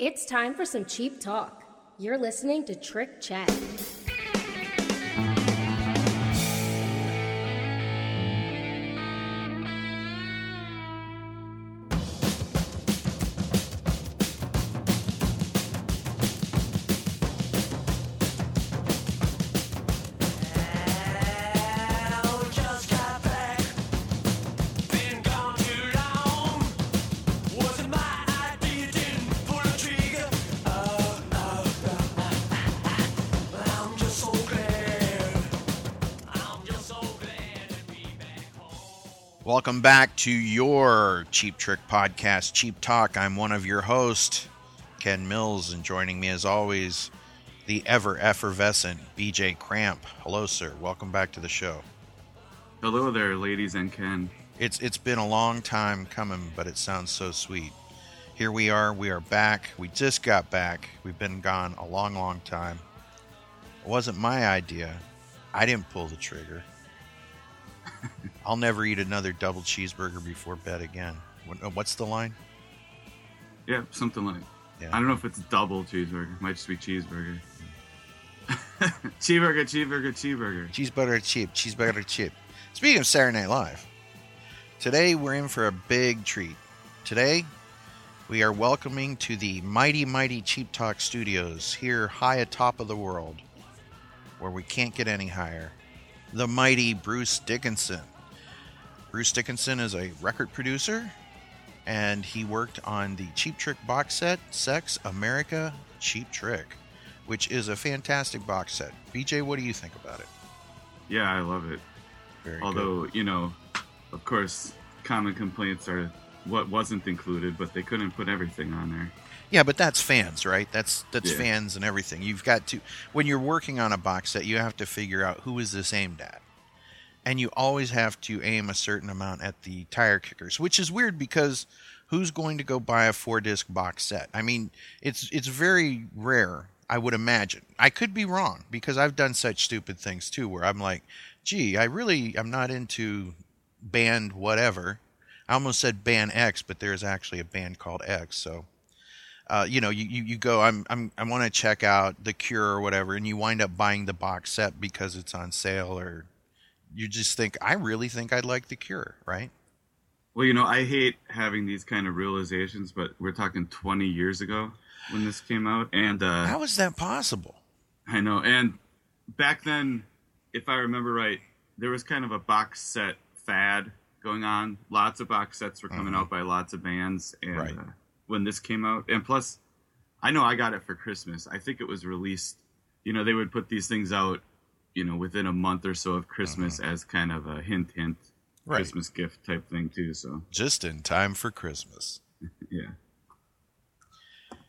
It's time for some cheap talk. You're listening to Trick Chat. Welcome back to your Cheap Trick Podcast, Cheap Talk. I'm one of your hosts, Ken Mills, and joining me as always, the ever effervescent BJ Kramp. Hello, sir. Welcome back to the show. Hello there, ladies and Ken. It's it's been a long time coming, but it sounds so sweet. Here we are. We are back. We just got back. We've been gone a long, long time. It wasn't my idea. I didn't pull the trigger. I'll never eat another double cheeseburger before bed again. Uh, What's the line? Yeah, something like. Yeah. I don't know if it's double cheeseburger. It might just be cheeseburger. cheeseburger, cheeseburger, cheeseburger. Cheeseburger chip, cheeseburger chip. Speaking of Saturday Night Live, today we're in for a big treat. Today, we are welcoming to the mighty, mighty Cheap Talk Studios here high atop of the world, where we can't get any higher, the mighty Bruce Dickinson. Bruce Dickinson is a record producer, and he worked on the Cheap Trick box set, Sex America Cheap Trick, which is a fantastic box set. BJ, what do you think about it? Yeah, I love it. Very good. Although, you know, of course, common complaints are what wasn't included, but they couldn't put everything on there. Yeah, but that's fans, right? That's that's Yeah. fans and everything. You've got to when you're working on a box set, you have to figure out who is this aimed at. And you always have to aim a certain amount at the tire kickers, which is weird because who's going to go buy a four disc box set? I mean, it's it's very rare, I would imagine. I could be wrong because I've done such stupid things too where I'm like, "Gee, I really I'm not into band whatever." I almost said band X, but there's actually a band called X, so uh, you know, you, you, you go, I'm, I'm, I want to check out The Cure or whatever, and you wind up buying the box set because it's on sale, or you just think, I really think I'd like The Cure, right? Well, you know, I hate having these kind of realizations, but we're talking 20 years ago when this came out, and uh, How is that possible? I know. And back then, if I remember right, there was kind of a box set fad going on. Lots of box sets were coming out by lots of bands. And Right. uh, when this came out, and plus, I know I got it for Christmas. I think it was released, you know, they would put these things out, you know, within a month or so of Christmas as kind of a hint, hint Right. Christmas gift type thing, too. So, Just in time for Christmas. yeah.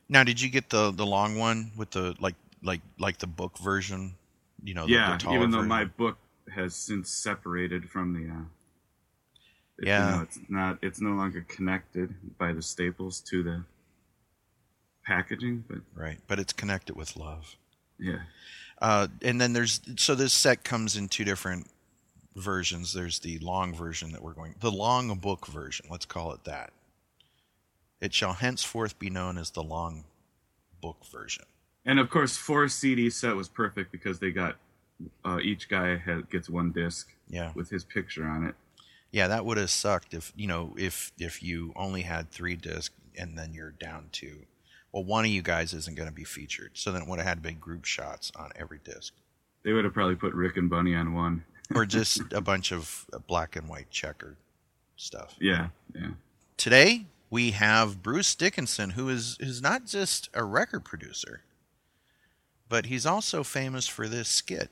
Now, did you get the the long one with the like like like the book version? You know, the, yeah, the even though version? my book has since separated from the uh it- Yeah. you know, it's not it's no longer connected by the staples to the packaging but right, but it's connected with love. yeah Uh, and then there's so this set comes in two different versions. There's the long version that we're going, the long book version. Let's call it that. It shall henceforth be known as the long book version. and of course four cd set was perfect because they got uh, each guy had, gets one disc Yeah, with his picture on it yeah, that would have sucked if you know if if you only had three discs and then you're down to, well, one of you guys isn't going to be featured. So then it would have had to be group shots on every disc, they would have probably put rick and bunny on one or just a bunch of uh, black and white checkered stuff. yeah yeah Today we have Bruce Dickinson, who is is not just a record producer, but he's also famous for this skit.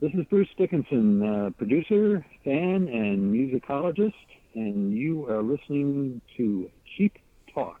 This is Bruce Dickinson, uh, producer, fan, and musicologist, and you are listening to Cheap Talk.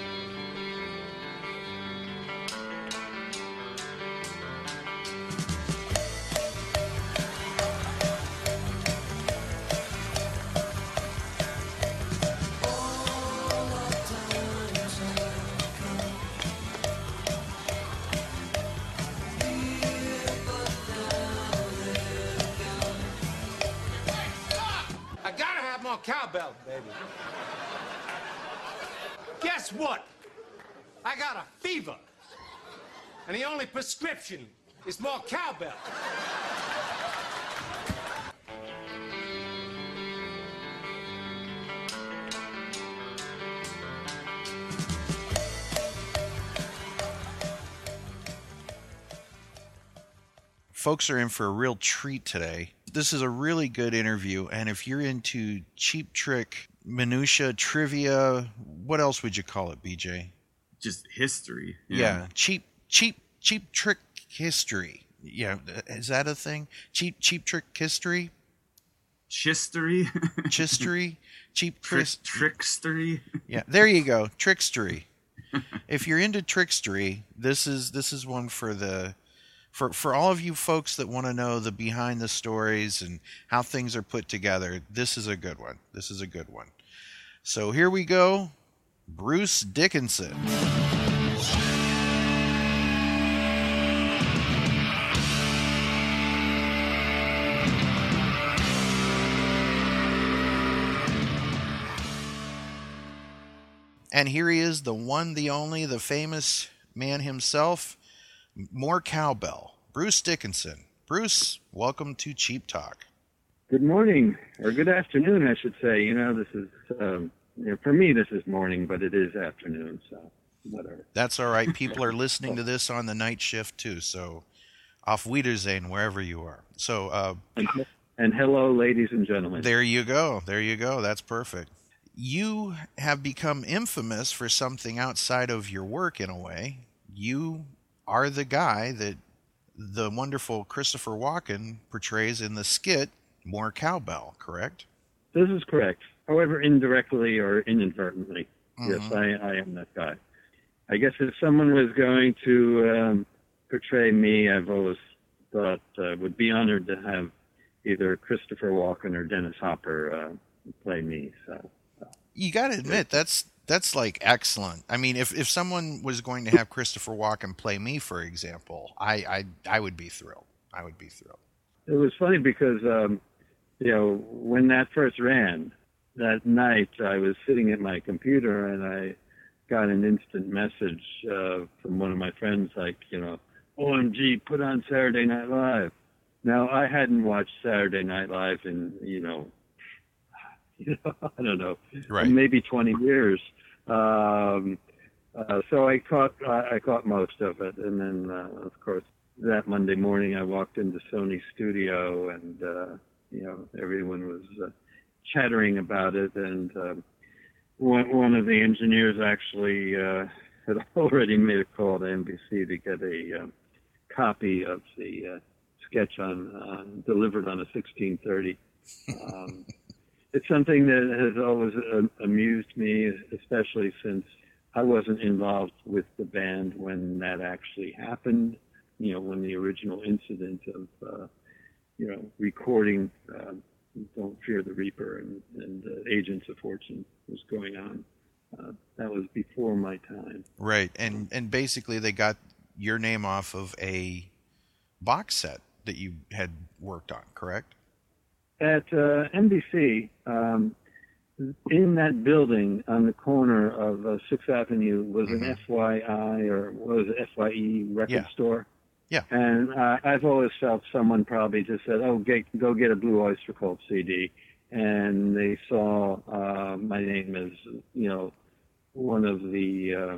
More cowbell, baby. guess what? I got a fever. And the only prescription is more cowbell. folks are in for a real treat today. This is a really good interview, and if you're into cheap trick, minutia, trivia, what else would you call it, BJ? Just history. Yeah, cheap, cheap, cheap trick history. Yeah, uh, is that a thing? Cheap, cheap trick history, Chistery. chistery, cheap Trick, trick. trickstery. Yeah, there you go, trickstery. if you're into trickstery, this is this is one for the for for all of you folks that want to know the behind the stories and how things are put together. This is a good one. This is a good one. So here we go. Bruce Dickinson. And here he is, the one, the only, the famous man himself, more cowbell, Bruce Dickinson. Bruce, welcome to Cheap Talk. Good morning, or good afternoon, I should say. You know, this is, um, you know, for me, this is morning, but it is afternoon, so whatever. That's all right. People are listening to this on the night shift too, so off Wiedersehen, wherever you are. So uh, And, and hello, ladies and gentlemen. there you go. There you go. That's perfect. You have become infamous for something outside of your work in a way. You are the guy that the wonderful Christopher Walken portrays in the skit More Cowbell, correct? This is correct. However, indirectly or inadvertently, yes, Mhm. I, I am that guy. I guess if someone was going to um, portray me, I've always thought uh, would be honored to have either Christopher Walken or Dennis Hopper uh, play me. So You got to admit that's that's like excellent. I mean, if if someone was going to have Christopher Walken play me, for example, I I I would be thrilled. I would be thrilled. it was funny because um, you know when that first ran that night, I was sitting at my computer and I got an instant message uh, from one of my friends like, you know, OMG, put on Saturday Night Live. Now I hadn't watched Saturday Night Live in you know, you know I don't know, Right. maybe 20 years. Um, uh, so I caught I, I caught most of it, and then uh, of course that Monday morning I walked into Sony studio, and uh, you know everyone was uh, chattering about it, and um, one one of the engineers actually uh, had already made a call to NBC to get a um, copy of the uh, sketch on uh, delivered on a 1630. Um, it's something that has always uh, amused me, especially since I wasn't involved with the band when that actually happened. You know, when the original incident of, uh, you know, recording uh, "Don't Fear the Reaper" and, and "Agents of Fortune" was going on. Uh, that was before my time. Right. And and basically they got your name off of a box set that you had worked on, correct? At uh, NBC, um, in that building on the corner of uh, Sixth Avenue was Mhm. an FYI or was it, FYE record Yeah. store. Yeah. And uh, I've always felt someone probably just said, "Oh, get, go get a Blue Oyster Cult CD," and they saw uh, my name as you know one of the uh,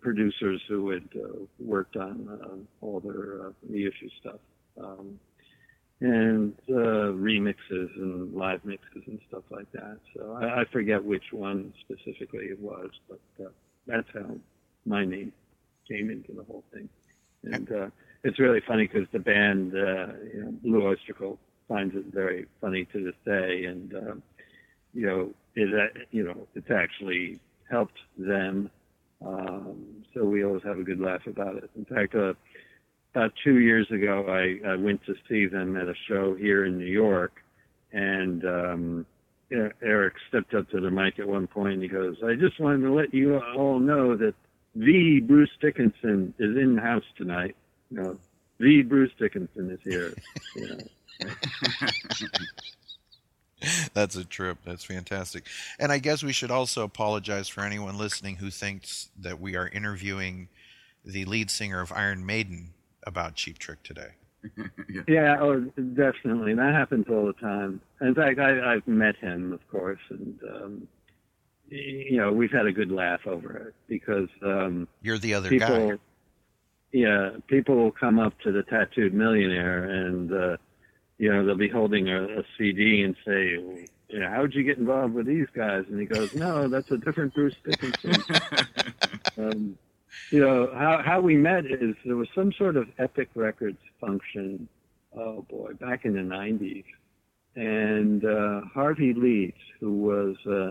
producers who had uh, worked on uh, all their uh, reissue stuff. Um, and uh, remixes and live mixes and stuff like that. So I, I forget which one specifically it was, but uh, that's how my name came into the whole thing. And uh, it's really funny because the band, uh, you know, Blue Oyster Cult, finds it very funny to this day, and uh, you know, it uh, you know, it's actually helped them. Um, so we always have a good laugh about it. In fact, uh, about two years ago, I, I went to see them at a show here in New York, and um, Eric stepped up to the mic at one point and he goes, "I just wanted to let you all know that the Bruce Dickinson is in the house tonight. You know, the Bruce Dickinson is here. That's a trip. That's fantastic. And I guess we should also apologize for anyone listening who thinks that we are interviewing the lead singer of Iron Maiden about Cheap Trick today. Yeah, oh, definitely. That happens all the time. In fact, I, I've met him, of course, and um, you know we've had a good laugh over it because um, You're the other people, guy. yeah, people will come up to the tattooed millionaire and uh, you know they'll be holding a, a CD and say, you know, "How'd you get involved with these guys?" And he goes, "No, that's a different Bruce Dickinson." um, you know how how we met is there was some sort of Epic Records function. Oh boy, back in the '90s, and uh, Harvey Leeds, who was uh,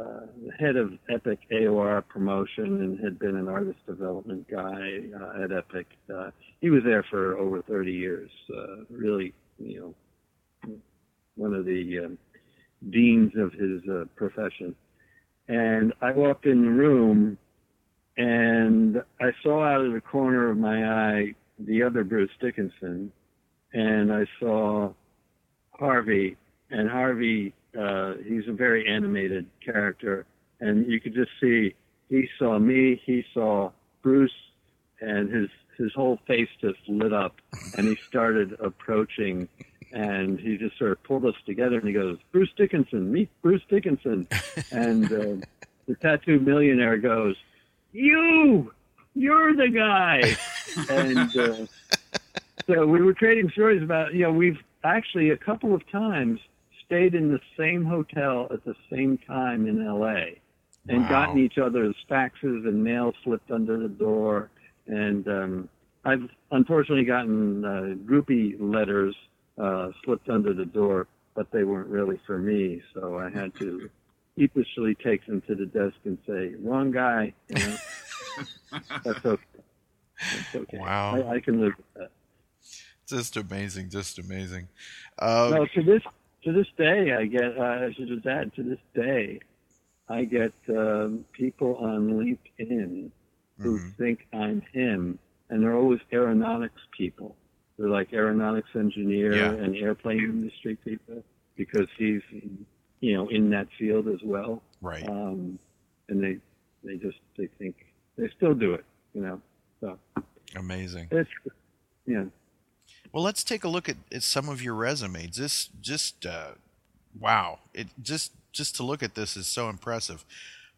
uh, head of Epic AOR promotion and had been an artist development guy uh, at Epic, uh, he was there for over 30 years. Uh, really, you know, one of the um, deans of his profession. And I walked in the room and I saw out of the corner of my eye the other Bruce Dickinson, and I saw Harvey, and Harvey, uh, he's a very animated character, and you could just see he saw me, he saw Bruce, and his his whole face just lit up, and he started approaching, and he just sort of pulled us together, and he goes, Bruce Dickinson, meet Bruce Dickinson, and uh, the tattoo millionaire goes, you, you're the guy. and uh, so we were trading stories about, you know, we've actually a couple of times stayed in the same hotel at the same time in LA and Wow. gotten each other's faxes and mail slipped under the door. And um, I've unfortunately gotten uh, groupie letters uh, slipped under the door, but they weren't really for me. So I had to sheepishly take them to the desk and say, "Wrong guy." You know? That's okay. That's okay. Wow. I, I can live with that. Just amazing. Just amazing. Uh, no, to this to this day, I get. Uh, I should just add to this day, I get um, people on LinkedIn who Mhm. think I'm him, and they're always aeronautics people. They're like aeronautics engineer Yeah. and airplane industry people because he's, you know, in that field as well. Right. Um, and they they just they think they still do it, you know. So Amazing. it's yeah. Well, let's take a look at, at some of your resumes. This just uh, wow! It just just to look at this is so impressive.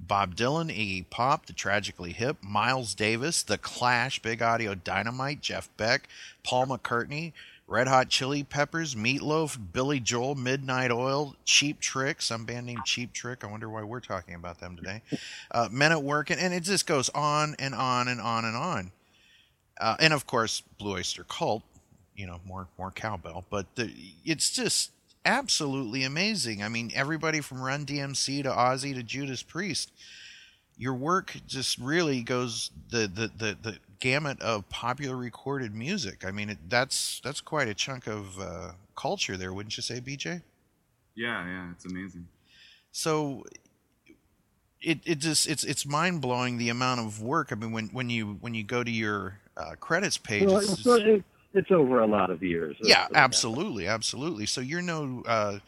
Bob Dylan, Iggy Pop, The Tragically Hip, Miles Davis, The Clash, Big Audio Dynamite, Jeff Beck, Paul McCartney, Red Hot Chili Peppers, Meatloaf, Billy Joel, Midnight Oil, Cheap Trick, some band named Cheap Trick. I wonder why we're talking about them today. Uh, Men at Work, and, and it just goes on and on and on and on. Uh, and of course, Blue Oyster Cult, you know, more more cowbell, but the, it's just absolutely amazing. I mean, everybody from Run DMC to Ozzy to Judas Priest, your work just really goes the the the, the gamut of popular recorded music. I mean, it, that's that's quite a chunk of uh, culture there, wouldn't you say, BJ? Yeah, yeah, it's amazing. So it it just it's it's mind blowing the amount of work. I mean, when when you when you go to your uh, credits page, Well, it's it's, just- it, it's over a lot of years. yeah, Let's that absolutely, absolutely. So you're no, uh,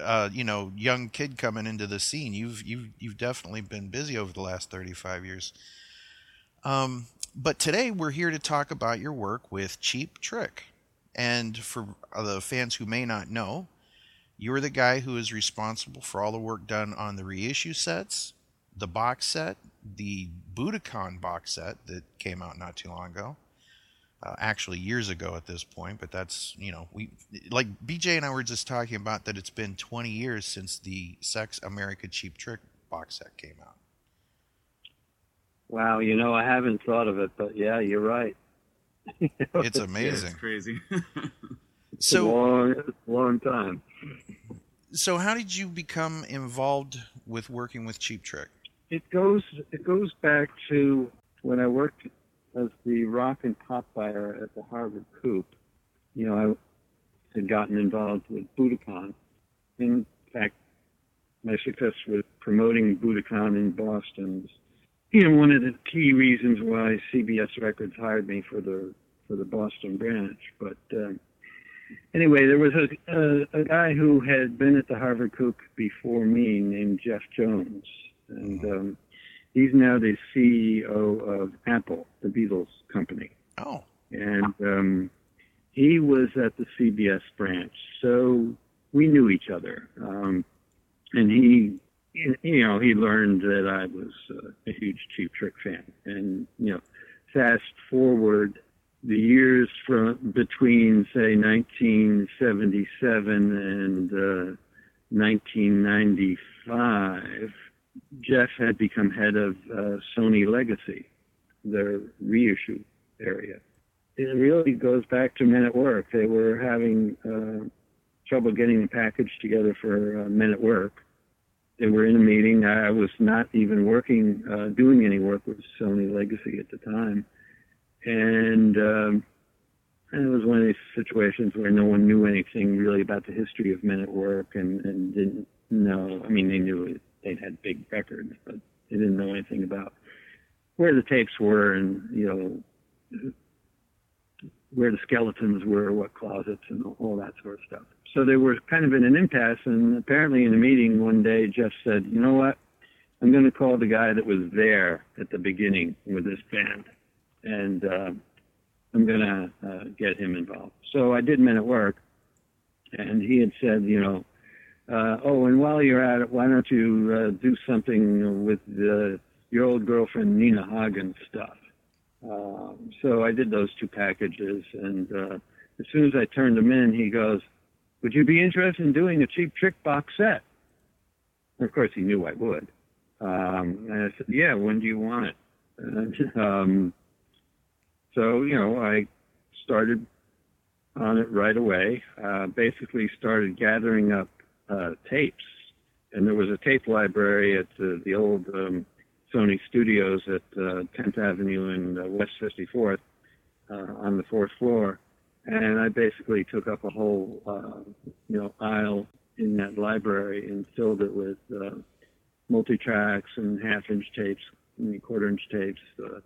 uh, you know, young kid coming into the scene. You've you've you've definitely been busy over the last 35 years. Um, but today we're here to talk about your work with Cheap Trick, and for the fans who may not know, you're the guy who is responsible for all the work done on the reissue sets, the box set, the Budokan box set that came out not too long ago uh, actually years ago at this point, but that's you know we like BJ and I were just talking about that it's been 20 years since the Sex America Cheap Trick box set came out. Wow, you know, I haven't thought of it, but yeah, you're right. It's Yeah, it's amazing. crazy. It's So long, a long time. so how did you become involved with working with Cheap Trick? It goes, it goes back to when I worked as the rock and pop buyer at the Harvard Coop. You know, I had gotten involved with Budokan. In fact, my success with promoting Budokan in Boston was, you know, one of the key reasons why CBS Records hired me for the for the Boston branch. But um, anyway, there was a, a a guy who had been at the Harvard Coop before me named Jeff Jones, and um, he's now the CEO of Apple, the Beatles company Oh, and um, he was at the CBS branch, so we knew each other. Um, and he, you know, he learned that I was uh, a huge Cheap Trick fan, and you know, fast forward the years from between say 1977 and uh, 1995, Jeff had become head of uh, Sony Legacy, their reissue area. It really goes back to Men at Work. They were having uh, trouble getting the package together for uh, Men at Work. They were in a meeting. I was not even working, uh, doing any work with Sony Legacy at the time, and, um, and it was one of these situations where no one knew anything really about the history of Men at Work, and, and didn't know. I mean, they knew it, they'd had big records, but they didn't know anything about where the tapes were, and you know where the skeletons were, what closets, and all that sort of stuff. So they were kind of in an impasse, and apparently in a meeting one day, Jeff said, "You know what? I'm going to call the guy that was there at the beginning with this band, and uh, I'm going to uh, get him involved." So I did Men at Work, and he had said, you know, uh, "Oh, and while you're at it, why don't you uh, do something with uh, your old girlfriend Nina Hagen stuff?" Um, so I did those two packages, and uh, as soon as I turned them in, he goes, "Would you be interested in doing a Cheap Trick box set?" And of course, he knew I would. Um, and I said, "Yeah, when do you want it?" And, um, so you know, I started on it right away. Uh, basically, started gathering up uh, tapes, and there was a tape library at uh, the old um, Sony Studios at uh, 10th Avenue and uh, West 54th uh, on the fourth floor, and I basically took up a whole uh, you know aisle in that library and filled it with uh, multi-tracks and half-inch tapes, and quarter-inch tapes, uh,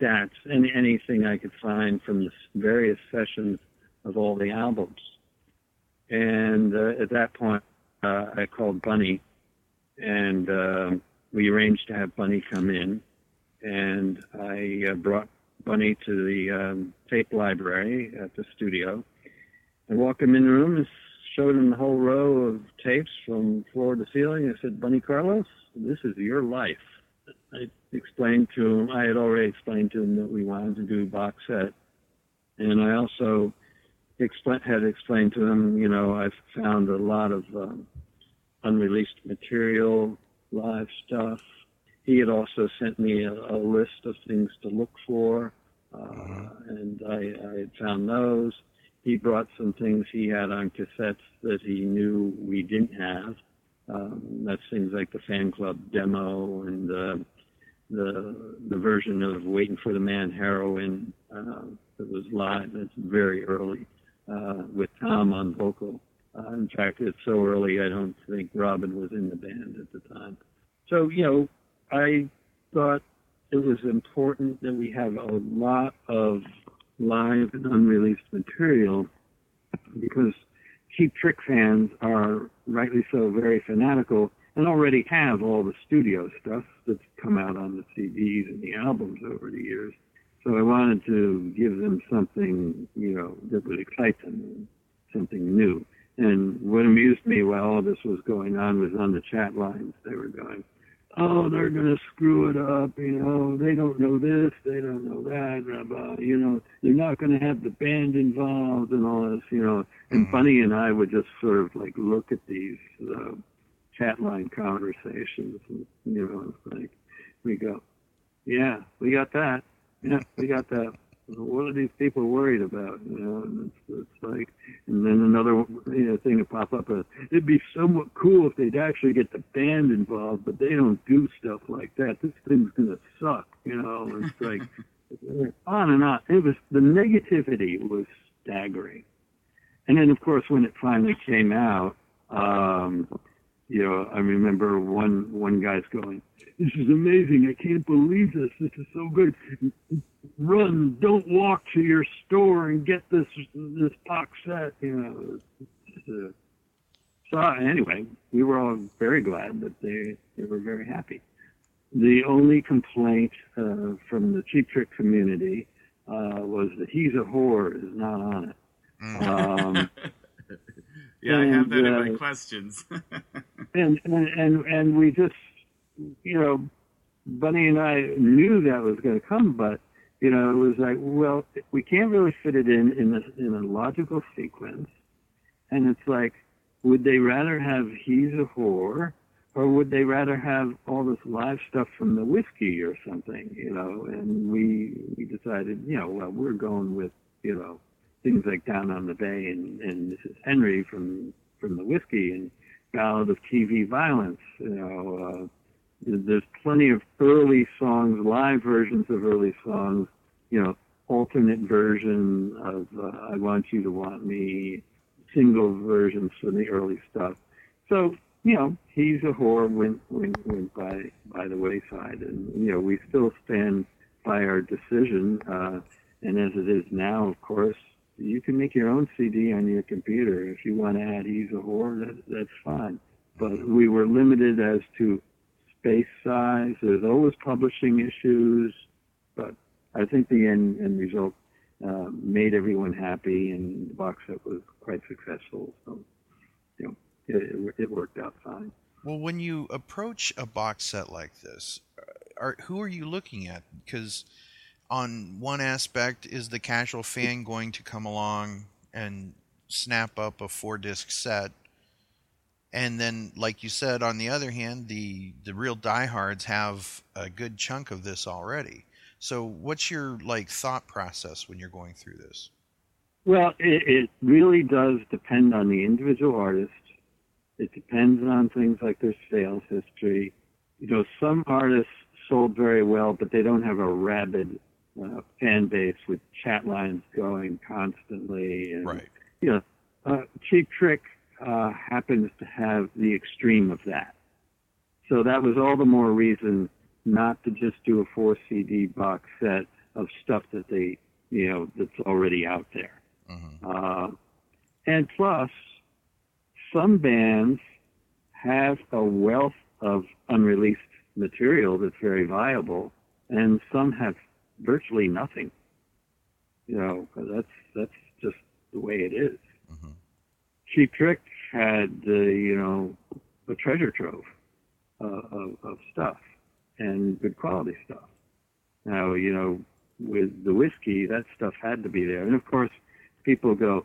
stats, and anything I could find from the various sessions of all the albums. And uh, at that point, uh, I called Bunny, and um we arranged to have Bunny come in, and I uh, brought Bunny to the um, tape library at the studio, and walked him in the room and showed him the whole row of tapes from floor to ceiling. I said, Bunny Carlos, this is your life. I explained to him, I had already explained to him that we wanted to do a box set, and I also had explained to him, you know, I've found a lot of um, unreleased material live stuff. He had also sent me a, a list of things to look for, uh, and I, I had found those. He brought some things he had on cassettes that he knew we didn't have. Um, that's things like the fan club demo and uh, the the version of Waiting for the Man heroin uh, that was live. It's very early uh, with Tom on vocal. Uh, in fact, it's so early I don't think Robin was in the band at the time. So you know, I thought it was important that we have a lot of live and unreleased material because Cheap Trick fans are rightly so very fanatical and already have all the studio stuff that's come out on the CDs and the albums over the years. So I wanted to give them something, you know, that would excite them, something new. And what amused me while all this was going on was on the chat lines, they were going, oh, they're going to screw it up, you know, they don't know this, they don't know that, blah, blah, you know, they're not going to have the band involved and all this, you know. And Bunny and I would just sort of like look at these uh, chat line conversations, and, you know, it's like, we go, yeah, we got that. Yeah, we got that. What are these people worried about? You know, it's, it's like, and then another you know, thing to pop up. Uh, it'd be somewhat cool if they'd actually get the band involved, but they don't do stuff like that. This thing's gonna suck. You know, it's like on and on. It was the negativity was staggering. And then, of course, when it finally came out, um, you know, I remember one one guy's going, "This is amazing! I can't believe this. This is so good. Run! Don't walk to your store and get this this box set." You know. So anyway, we were all very glad that they they were very happy. The only complaint uh, from the Cheap Trick community uh, was that "He's a Whore" is not on it. Um, yeah, I have that in my uh, questions. and and and and we just you know bunny and i knew that was going to come but you know it was like well we can't really fit it in in a, in a logical sequence and it's like would they rather have he's a whore or would they rather have all this live stuff from the whiskey or something you know and we we decided you know well we're going with you know things like down on the bay and and henry from from the whiskey and ballad of TV violence. You know, uh, there's plenty of early songs, live versions of early songs. You know, alternate version of uh, "I Want You to Want Me," single versions from the early stuff. So you know, he's a whore went went went by by the wayside, and you know we still stand by our decision. Uh, and as it is now, of course, you can make your own CD on your computer. If you want to add "He's a Whore," that, that's fine. But we were limited as to space size. There's always publishing issues, but I think the end, end result uh, made everyone happy, and the box set was quite successful. So, you know, it, it worked out fine. Well, when you approach a box set like this, uh, are who are you looking at? Because on one aspect, is the casual fan going to come along and snap up a four disc set? And then, like you said, on the other hand, the the real diehards have a good chunk of this already. So, what's your like thought process when you're going through this? Well, it, it really does depend on the individual artist. It depends on things like their sales history. You know, some artists sold very well, but they don't have a rabid uh, fan base with chat lines going constantly. And, Right. You know, uh, Cheap Trick uh, happens to have the extreme of that. So that was all the more reason not to just do a four CD box set of stuff that they, you know, that's already out there. Uh, and plus, some bands have a wealth of unreleased material that's very viable, and some have virtually nothing. You know, that's that's just the way it is. Cheap Trick had uh, you know a treasure trove uh, of, of stuff and good quality stuff. Now you know with the whiskey, that stuff had to be there, and of course, people go,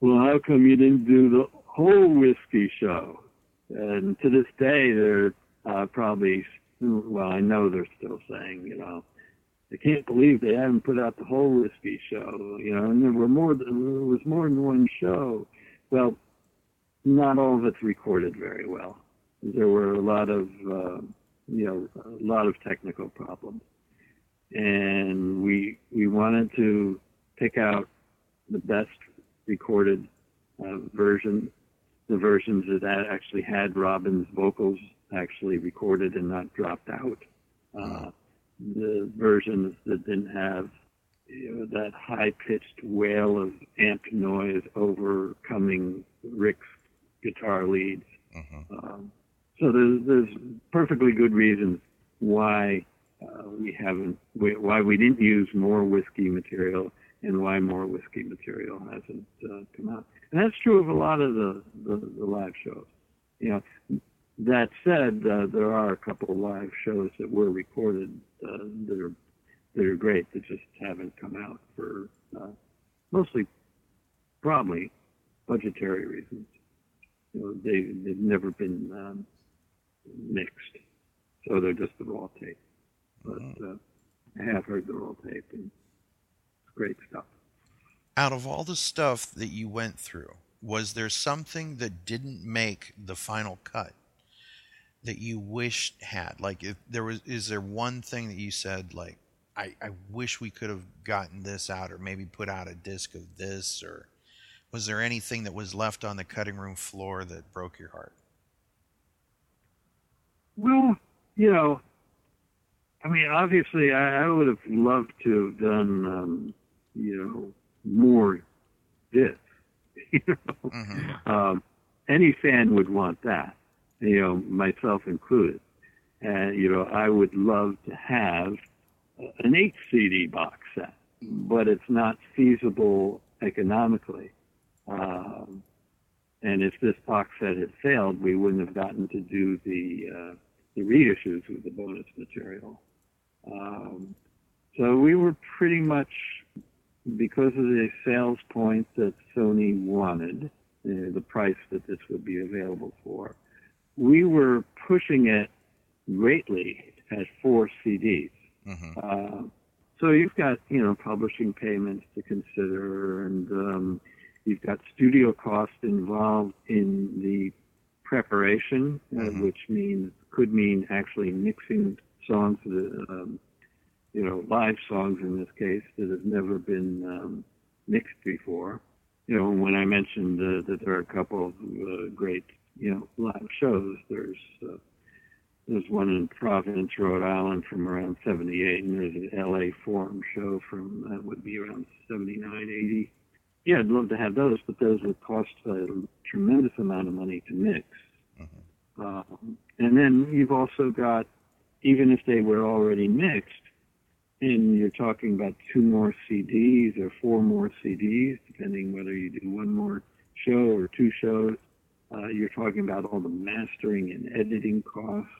"Well, how come you didn't do the whole whiskey show?" And to this day, they're uh, probably well, I know they're still saying, you know, I can't believe they haven't put out the whole whiskey show, you know, and there were more there was more than one show. Well, not all of it's recorded very well. There were a lot of, uh, you know, a lot of technical problems, and we we wanted to pick out the best recorded uh, version, the versions that actually had Robin's vocals actually recorded and not dropped out. Uh, the versions that didn't have you know, that high pitched wail of amp noise overcoming Rick's guitar leads. Um, so there's, there's perfectly good reasons why uh, we haven't, why we didn't use more whiskey material and why more whiskey material hasn't uh, come out. And that's true of a lot of the, the, the live shows. You know, that said, uh, there are a couple of live shows that were recorded uh, that are that are great that just haven't come out for uh, mostly probably budgetary reasons. You know, they they've never been um, mixed, so they're just the raw tape. But uh, I have heard the raw tape, and it's great stuff. Out of all the stuff that you went through, was there something that didn't make the final cut that you wished had? Like, if there was, is there one thing that you said, like, I, I wish we could have gotten this out, or maybe put out a disc of this, or was there anything that was left on the cutting room floor that broke your heart? Well, you know, I mean, obviously, I, I would have loved to have done, um, you know, more this. You know, Mhm. um, any fan would want that, you know, myself included. And you know, I would love to have an eight CD box set, but it's not feasible economically. Um, and if this box set had failed, we wouldn't have gotten to do the uh, the reissues with the bonus material. Um, so we were pretty much because of the sales point that Sony wanted, uh, the price that this would be available for. We were pushing it greatly at four CDs. Mhm. Uh, so you've got you know publishing payments to consider, and um, you've got studio costs involved in the preparation, uh, Mhm. which means could mean actually mixing songs that um, you know live songs in this case that have never been um, mixed before. You know when I mentioned uh, that there are a couple of uh, great you know live shows, there's uh, there's one in Providence, Rhode Island from around 78, and there's an LA Forum show from, that would be around 79, 80. Yeah, I'd love to have those, but those would cost a tremendous amount of money to mix. Um, and then you've also got, even if they were already mixed, and you're talking about two more CDs or four more CDs, depending whether you do one more show or two shows, uh, you're talking about all the mastering and editing costs.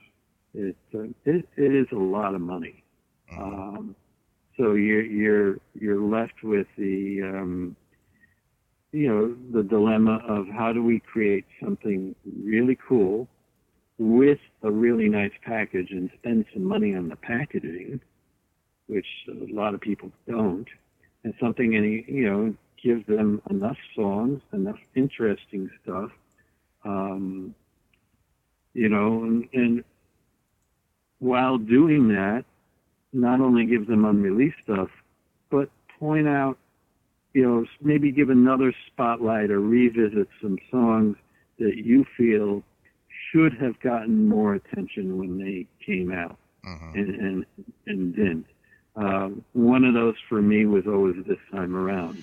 It, uh, it it is a lot of money. Um, so you're you're you're left with the um, you know the dilemma of how do we create something really cool with a really nice package and spend some money on the packaging, which a lot of people don't, and something any you know give them enough songs, enough interesting stuff, um, you know, and, and while doing that, not only give them unreleased stuff, but point out, you know, maybe give another spotlight or revisit some songs that you feel should have gotten more attention when they came out Mhm. and and, and didn't. Uh, one of those for me was always this time around.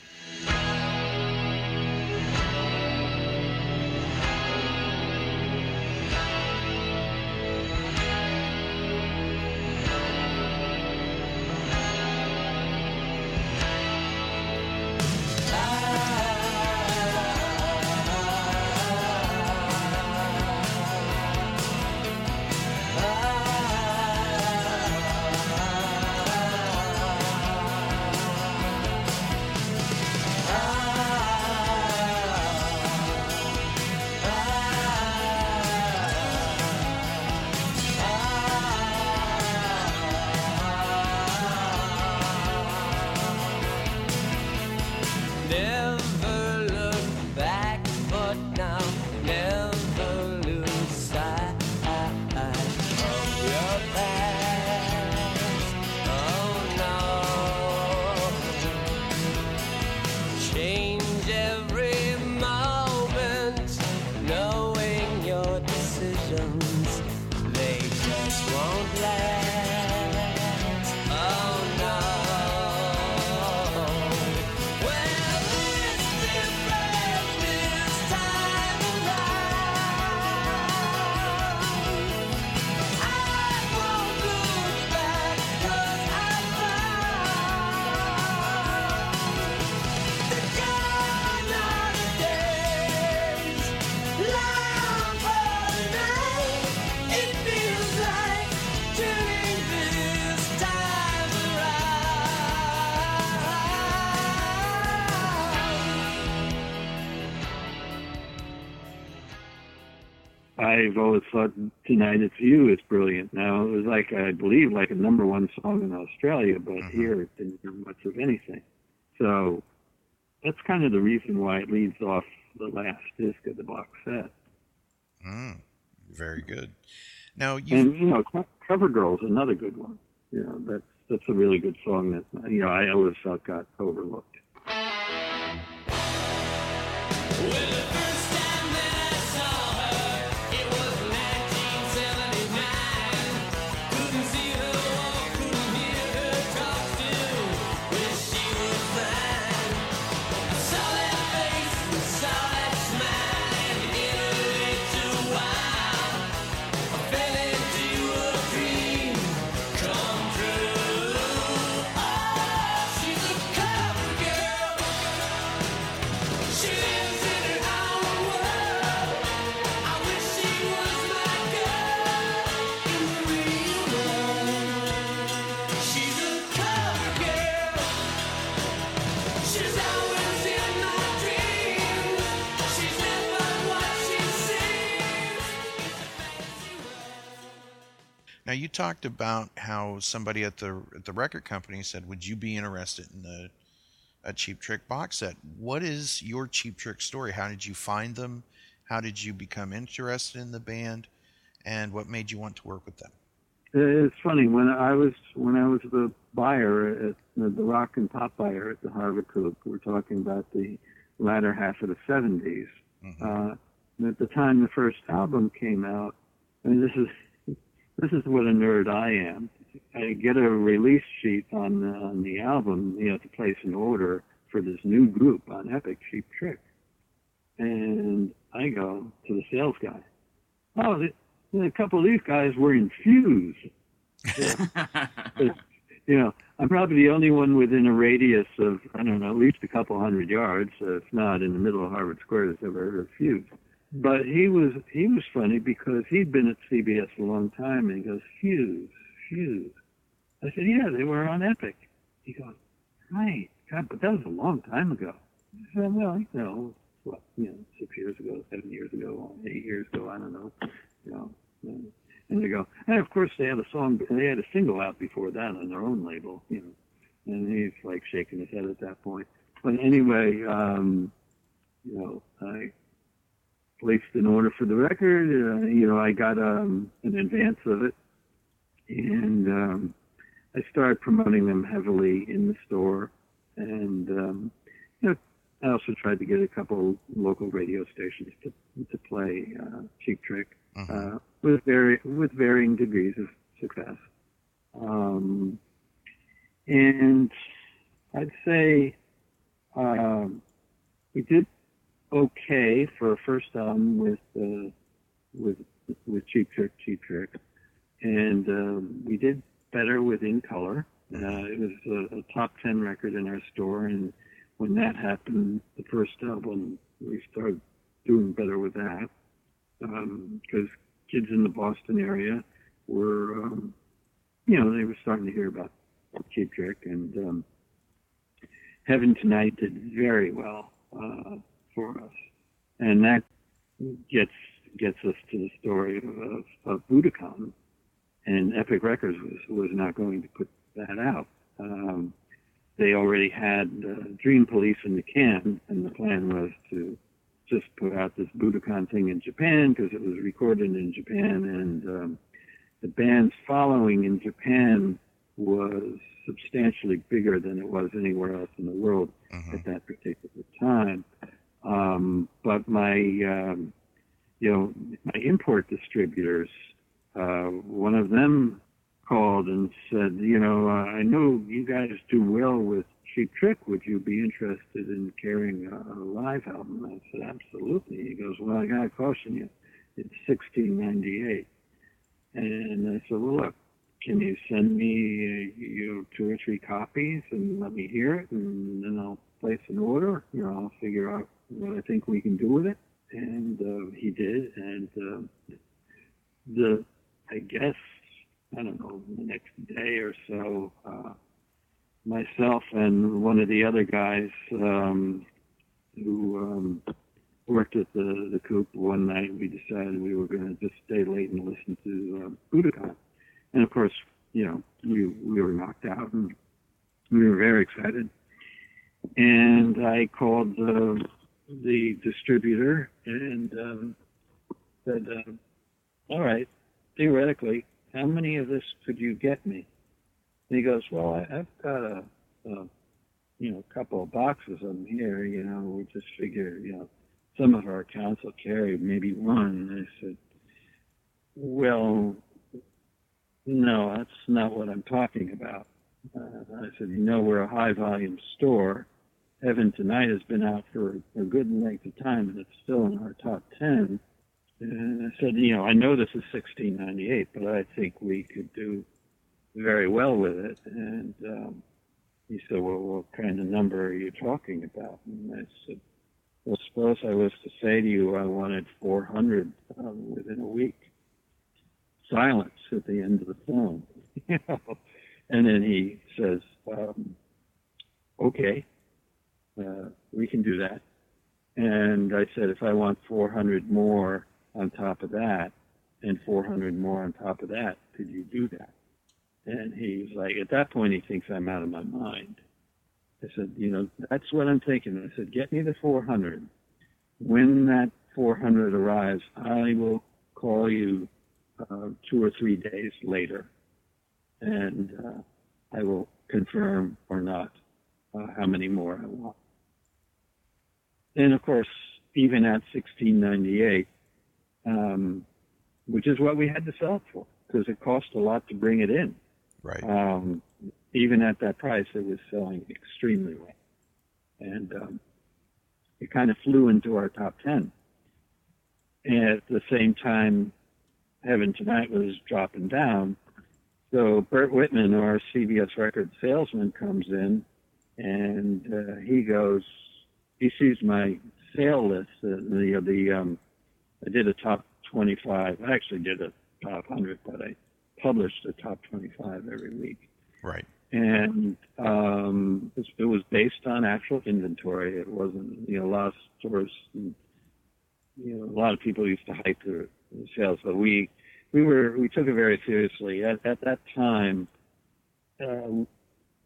I've always thought Tonight It's You is brilliant. Now, it was like, I believe, like a number one song in Australia, but here it didn't hear much of anything. So that's kind of the reason why it leads off the last disc of the box set. Mm. Very good. Now you And, you know, Cover Girl is another good one. You know, that's, that's a really good song that, you know, I always felt got overlooked. Well, talked about how somebody at the at the record company said, "Would you be interested in the a Cheap Trick box set?" What is your Cheap Trick story? How did you find them? How did you become interested in the band? And what made you want to work with them? It's funny when I was when I was the buyer at the, the rock and pop buyer at the Harvard Coop. We're talking about the latter half of the 70s. Uh, at the time the first album came out, I mean this is this is what a nerd I am. I get a release sheet on the, on the album, you know, to place an order for this new group on Epic Cheap Trick, and I go to the sales guy. Oh, the, a couple of these guys were in Fuse. you know, I'm probably the only one within a radius of I don't know, at least a couple hundred yards, if not in the middle of Harvard Square, that's ever heard of Fuse. But he was he was funny because he'd been at CBS a long time, and he goes Fuse, Fuse. I said, yeah, they were on Epic. He goes, right, God, but that was a long time ago. I said, well, you know, what, you know, six years ago, seven years ago, eight years ago, I don't know, you know. And, and they go, and of course they had a song, they had a single out before that on their own label, you know. And he's like shaking his head at that point. But anyway, um, you know, I placed an order for the record. Uh, you know, I got um, an advance of it, and um, I started promoting them heavily in the store. And um, you know, I also tried to get a couple local radio stations to to play uh, Cheap Trick uh, with vari- with varying degrees of success. Um, and I'd say um, we did okay for a first album with uh, with with Cheap Trick, Cheap Trick, and um, we did better with In Color. Uh, it was a, a top ten record in our store, and when that happened, the first album, we started doing better with that. Because kids in the Boston area were, um, you know, they were starting to hear about Cheap Trick, and um, Heaven Tonight did very well. Uh, for us, and that gets gets us to the story of, of, Budokan, and Epic Records was was not going to put that out. Um, they already had uh, Dream Police in the can, and the plan was to just put out this Budokan thing in Japan because it was recorded in Japan, and um, the band's following in Japan was substantially bigger than it was anywhere else in the world at that particular time. Um, but my, um, you know, my import distributors, uh, one of them called and said, you know, uh, I know you guys do well with Cheap Trick. Would you be interested in carrying a, a live album? I said, absolutely. He goes, well, I got to caution you. It's 1698. And I said, well, look, can you send me, uh, you know, two or three copies and let me hear it and then I'll place an order. You know, I'll figure out what I think we can do with it. And uh, he did. And uh, the, I guess, I don't know, the next day or so, uh, myself and one of the other guys um, who um, worked at the, the coop one night, we decided we were going to just stay late and listen to uh, Budokan. And of course, you know, we, we were knocked out and we were very excited. And I called uh, the distributor and um, said, uh, all right, theoretically, how many of this could you get me? And he goes, well, I, I've got a, a, you know, couple of boxes of them here. You know, we just figure, you know, some of our accounts will carry maybe one. And I said, well, no, that's not what I'm talking about. Uh, I said, you know, we're a high volume store. Heaven Tonight has been out for a good length of time and it's still in our top 10. And I said, you know, I know this is 1698, but I think we could do very well with it. And um, he said, well, what kind of number are you talking about? And I said, well, suppose I was to say to you I wanted 400 um, within a week. Silence at the end of the phone. And then he says, um, okay, uh, we can do that. And I said, if I want 400 more on top of that, and 400 more on top of that could you do that? And he's like, at that point, he thinks I'm out of my mind. I said, you know, that's what I'm thinking. I said, get me the 400. When that 400 arrives, I will call you uh, two or three days later, and uh, I will confirm or not uh, how many more I want. And of course, even at 1698, um, which is what we had to sell it for, because it cost a lot to bring it in. Right. Um, even at that price, it was selling extremely well, and um, it kind of flew into our top ten. And at the same time, Heaven Tonight was dropping down. So Bert Whitman, our CBS record salesman, comes in, and uh, he goes, he sees my sale list. Uh, the the um, I did a top 25. I actually did a top 100, but I published a top 25 every week Right. and um, it, was based on actual inventory. It wasn't, you know, a lot of stores, you know, a lot of people used to hype their sales, but we we were we took it very seriously. At, at that time, uh,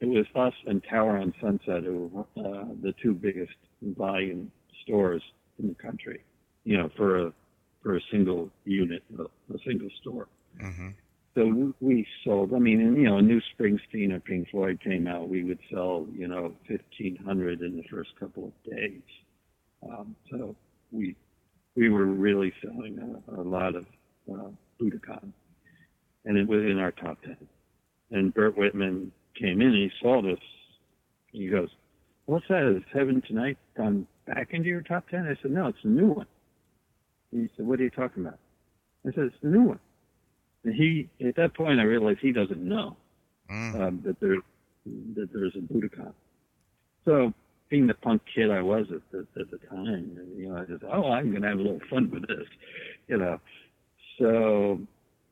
it was us and Tower on Sunset who were uh, the two biggest volume stores in the country. You know, for a for a single unit, a, a single store. hmm So we sold. I mean, and, you know, a new Springsteen or Pink Floyd came out. We would sell, you know, fifteen hundred in the first couple of days. Um, so we we were really selling a, a lot of uh, Budokan, and it was in our top ten. And Bert Whitman came in. He saw this. He goes, "What's that? Is Heaven Tonight gone back into your top 10? I said, "No, it's a new one." He said, "What are you talking about?" I said, "It's a new one." And he, at that point, I realized he doesn't know Mm. um, that there that there's a Budokan. So, being the punk kid I was at the, at the time, you know, I just, oh, I'm going to have a little fun with this, you know. So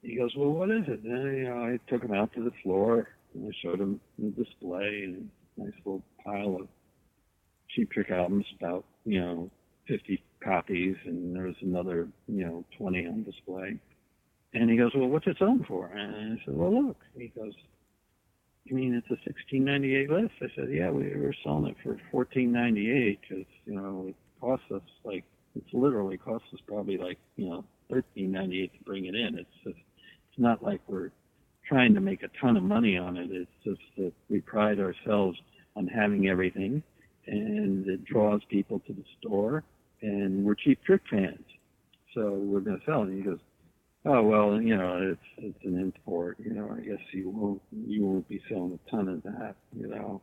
he goes, well, what is it? And, you know, I took him out to the floor and I showed him the display and a nice little pile of cheap trick albums, about you know 50 copies, and there was another you know 20 on display. And he goes, well, what's it selling for? And I said, well, look. He goes, you mean it's a 1698 list? I said, yeah, we were selling it for 1498 because you know it costs us like it's literally costs us probably like you know 1398 to bring it in. It's just it's not like we're trying to make a ton of money on it. It's just that we pride ourselves on having everything, and it draws people to the store, and we're cheap trick fans, so we're going to sell it. And he goes, oh well, you know, it's it's an import. You know, I guess you won't you won't be selling a ton of that. You know,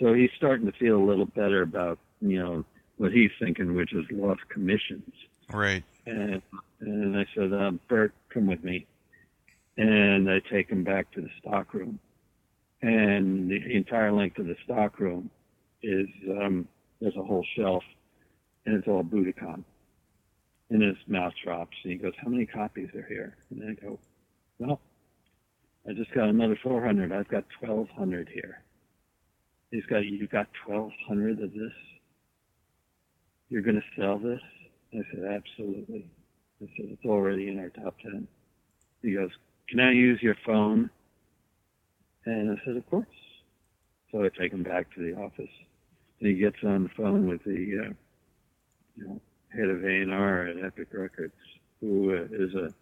so he's starting to feel a little better about you know what he's thinking, which is lost commissions. Right. And and I said, uh, Bert, come with me. And I take him back to the stock room. And the entire length of the stock room is um, there's a whole shelf, and it's all Budokan. And his mouth drops, and he goes, "How many copies are here?" And I go, "Well, I just got another 400. I've got 1,200 here." He's got, You've got 1,200 of this? You're going to sell this?" I said, "Absolutely." I said, "It's already in our top 10." He goes, "Can I use your phone?" And I said, "Of course." So I take him back to the office, and he gets on the phone with the, uh, you know, head of A&R at Epic Records, who uh, is a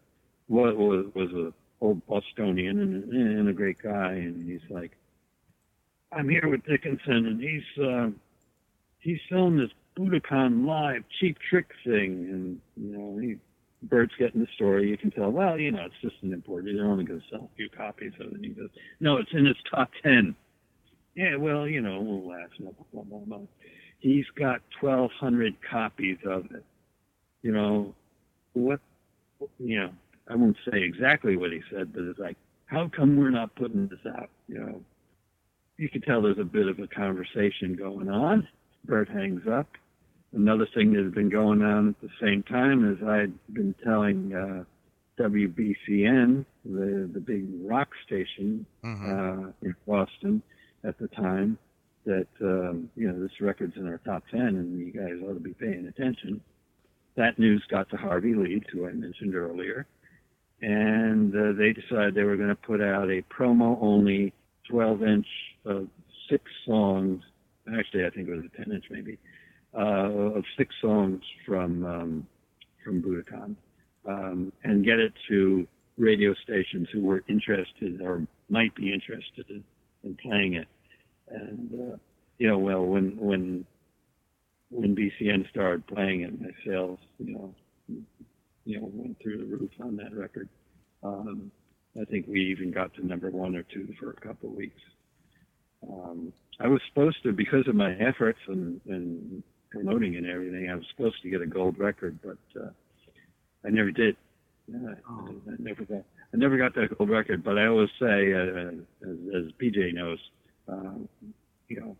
what was was a old Bostonian and, and a great guy, and he's like, "I'm here with Dickinson, and he's uh, he's selling this Budokan Live cheap trick thing, and you know he." Bert's getting the story. You can tell, well, you know, it's just an import. They're only going to sell a few copies of it. And he goes, no, it's in his top 10. Yeah, well, you know, we'll last blah, blah, blah, blah. He's got 1,200 copies of it. You know, what, you know, I won't say exactly what he said, but it's like, how come we're not putting this out? You know, you can tell there's a bit of a conversation going on. Bert hangs up. Another thing that had been going on at the same time is I'd been telling uh, WBCN, the the big rock station Mhm. uh, in Boston at the time, that um, you know this record's in our top ten, and you guys ought to be paying attention. That news got to Harvey Leeds, who I mentioned earlier, and uh, they decided they were going to put out a promo-only 12-inch of six songs. Actually, I think it was a 10-inch maybe uh, of six songs from um, from Budokan, um, and get it to radio stations who were interested or might be interested in, in playing it. And uh, you know, well, when when when BCN started playing it, my sales, you know, you know, went through the roof on that record. Um, I think we even got to number one or two for a couple of weeks. Um, I was supposed to, because of my efforts and, and promoting and everything, I was supposed to get a gold record, but uh, I never did. Uh, Oh. I never got. I never got that gold record, but I always say, uh, as, as BJ knows, uh, you know,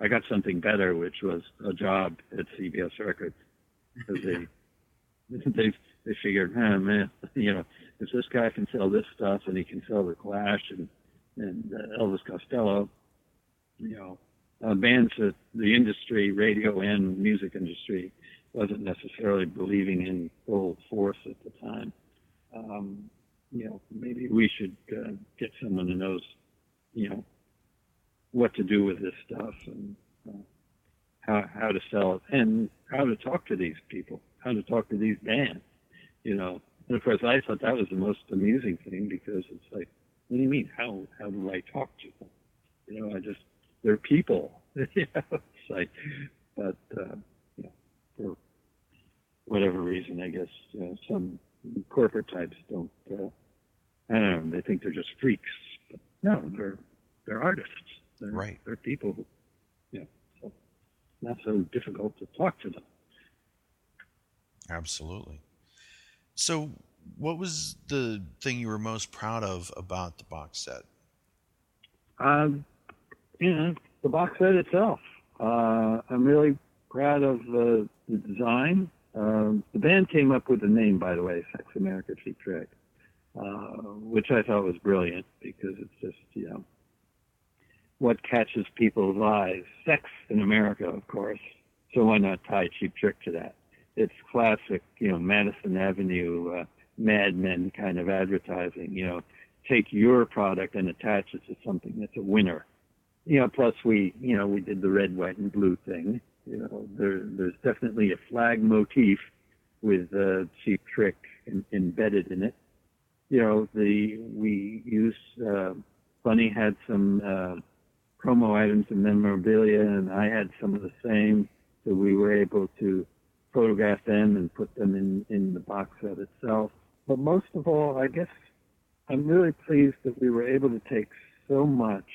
I got something better, which was a job at CBS Records, because they they they figured, oh man, you know, if this guy can sell this stuff and he can sell the Clash and and uh, Elvis Costello, you know, uh, bands that the industry, radio and music industry, wasn't necessarily believing in full force at the time. Um, you know, maybe we should uh, get someone who knows, you know, what to do with this stuff and uh, how how to sell it and how to talk to these people, how to talk to these bands, you know. And of course, I thought that was the most amusing thing because it's like, what do you mean? How how do I talk to them? You know, I just they're people. you know, it's like, but uh, you know, for whatever reason, I guess you know, some corporate types don't. Uh, I. They think they're just freaks. But no, they're they're artists. They're, Right. They're people who, you know, so not so difficult to talk to them. Absolutely. So, what was the thing you were most proud of about the box set? Um, you know, the box set itself. Uh, I'm really proud of the, the design. Um, the band came up with the name, by the way, Sex America Cheap Trick, uh, which I thought was brilliant because it's just, you know, what catches people's eyes. Sex in America, of course. So why not tie Cheap Trick to that? It's classic, you know, Madison Avenue, uh, Mad Men kind of advertising, you know, take your product and attach it to something that's a winner. You know, plus we, you know, we did the red, white, and blue thing. You know, there, there's definitely a flag motif with uh, Cheap Trick in, embedded in it. You know, the we used uh, Bunny had some uh, promo items and memorabilia, and I had some of the same, so we were able to photograph them and put them in in the box set itself. But most of all, I guess I'm really pleased that we were able to take so much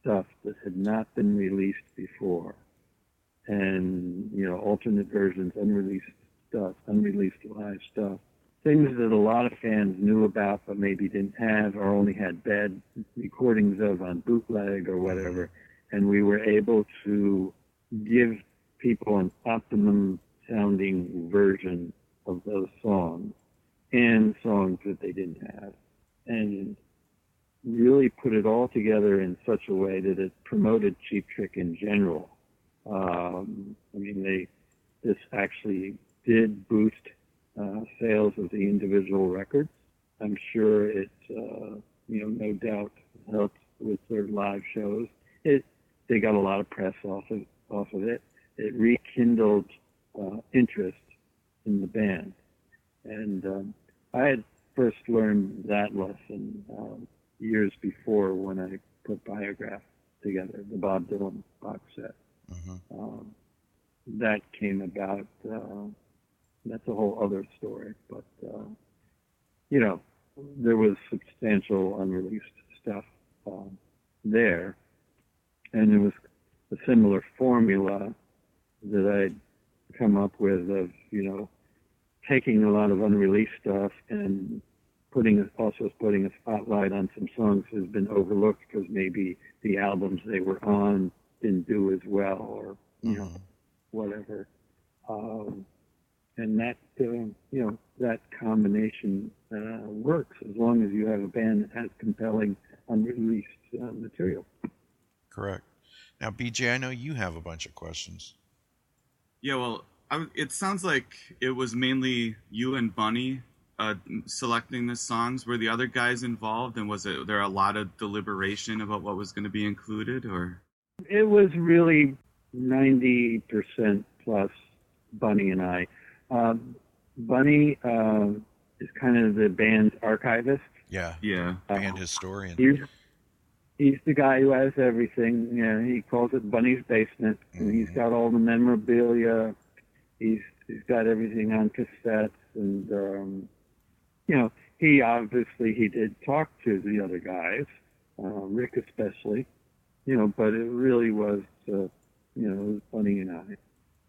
stuff that had not been released before and, you know, alternate versions, unreleased stuff, unreleased live stuff, things that a lot of fans knew about but maybe didn't have or only had bad recordings of on bootleg or whatever. And we were able to give people an optimum sounding version of those songs and songs that they didn't have. And really put it all together in such a way that it promoted Cheap Trick in general. Um, I mean, they this actually did boost uh, sales of the individual records. I'm sure it, uh, you know, no doubt helped with their live shows. It they got a lot of press off of off of it. It rekindled uh, interest in the band, and um, I had first learned that lesson um, years before when I put Biograph together, the Bob Dylan box set. Mhm. Um, that came about. Uh, that's a whole other story, but uh, you know, there was substantial unreleased stuff um, there, and it was a similar formula that I'd come up with of you know taking a lot of unreleased stuff and putting also putting a spotlight on some songs that have been overlooked because maybe the albums they were on didn't do as well or you know Mhm. whatever um, and that uh, you know that combination uh, works as long as you have a band that has compelling unreleased uh, material Correct. Now, BJ, I know you have a bunch of questions. Yeah, well, I, w- it sounds like it was mainly you and Bunny uh, selecting the songs? Were the other guys involved, and was it there a lot of deliberation about what was going to be included, or? It was really 90% plus Bunny and I. Um, Bunny uh, is kind of the band's archivist. Yeah. Yeah. Band historian. He's he's the guy who has everything. You know, he calls it Bunny's basement, and he's got all the memorabilia. He's he's got everything on cassettes, and um, you know, he obviously he did talk to the other guys, uh, Rick especially. You know, but it really was, uh, you know, it was Bunny and I.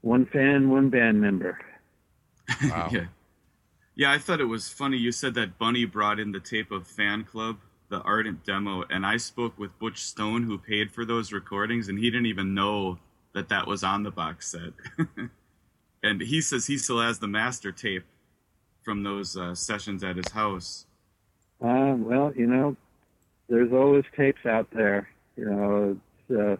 One fan, one band member. Wow. Yeah. Yeah, I thought it was funny. You said that Bunny brought in the tape of Fan Club, the Ardent demo, and I spoke with Butch Stone, who paid for those recordings, and he didn't even know that that was on the box set. and he says he still has the master tape from those uh, sessions at his house. Uh, well, you know, there's always tapes out there. You know, it's, uh,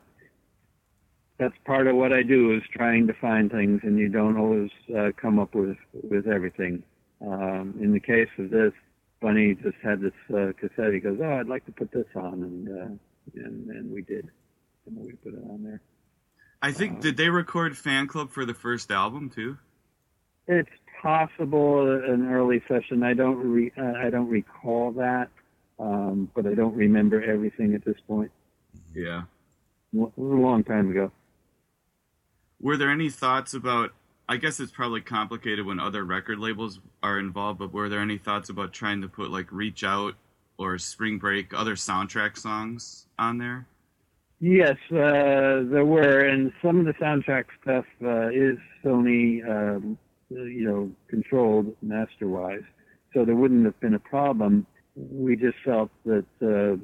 that's part of what I do is trying to find things, and you don't always uh, come up with with everything. Um, in the case of this, Bunny just had this uh, cassette. He goes, "Oh, I'd like to put this on," and uh, and and we did, and we put it on there. I think did they record Fan Club for the first album too? It's possible an early session. I don't re, uh, I don't recall that, um, but I don't remember everything at this point. Yeah. It was a long time ago. Were there any thoughts about? I guess it's probably complicated when other record labels are involved, but were there any thoughts about trying to put like "Reach Out" or "Spring Break" other soundtrack songs on there? Yes, uh, there were, and some of the soundtrack stuff uh, is Sony, um, you know, controlled master-wise, so there wouldn't have been a problem. We just felt that, uh,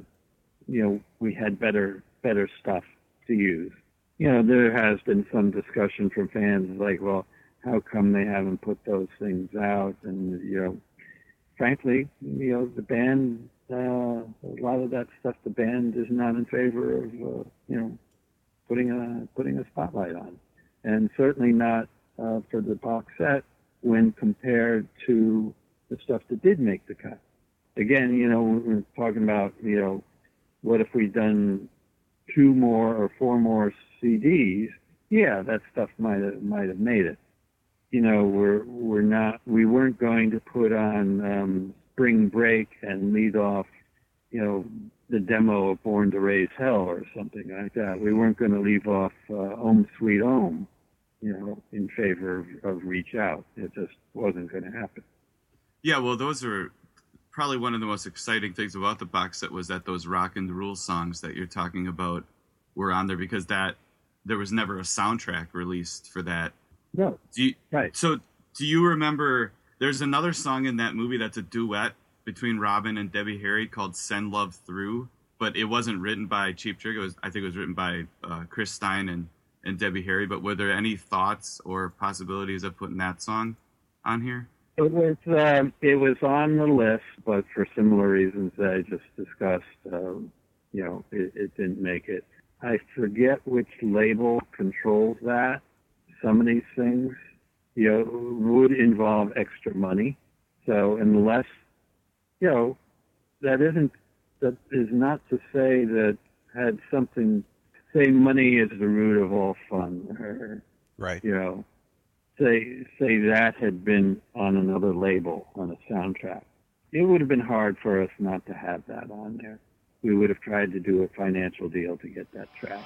you know, we had better better stuff to use. You know, there has been some discussion from fans like, well, how come they haven't put those things out? And you know, frankly, you know, the band uh, a lot of that stuff the band is not in favor of uh, you know putting a putting a spotlight on, and certainly not uh, for the box set when compared to the stuff that did make the cut. Again, you know, we're talking about you know what if we'd done two more or four more CDs? Yeah, that stuff might have might have made it. You know, we're we're not we weren't going to put on um, spring break and lead off, you know, the demo of Born to Raise Hell or something like that. We weren't going to leave off uh, Ohm Sweet Ohm, you know, in favor of, of Reach Out. It just wasn't going to happen. Yeah, well, those are probably one of the most exciting things about the box set was that those rock and roll songs that you're talking about were on there because that there was never a soundtrack released for that. No, Do you, right. So, do you remember? There's another song in that movie that's a duet between Robin and Debbie Harry called "Send Love Through," but it wasn't written by Cheap Trick. It was, I think, it was written by uh, Chris Stein and and Debbie Harry. But were there any thoughts or possibilities of putting that song on here? It was um, it was on the list, but for similar reasons that I just discussed, um, you know, it, it didn't make it. I forget which label controls that. Some of these things, you know, would involve extra money. So unless, you know, that isn't that is not to say that had something say money is the root of all fun, or Right. you know, say say that had been on another label on a soundtrack, it would have been hard for us not to have that on there. We would have tried to do a financial deal to get that track.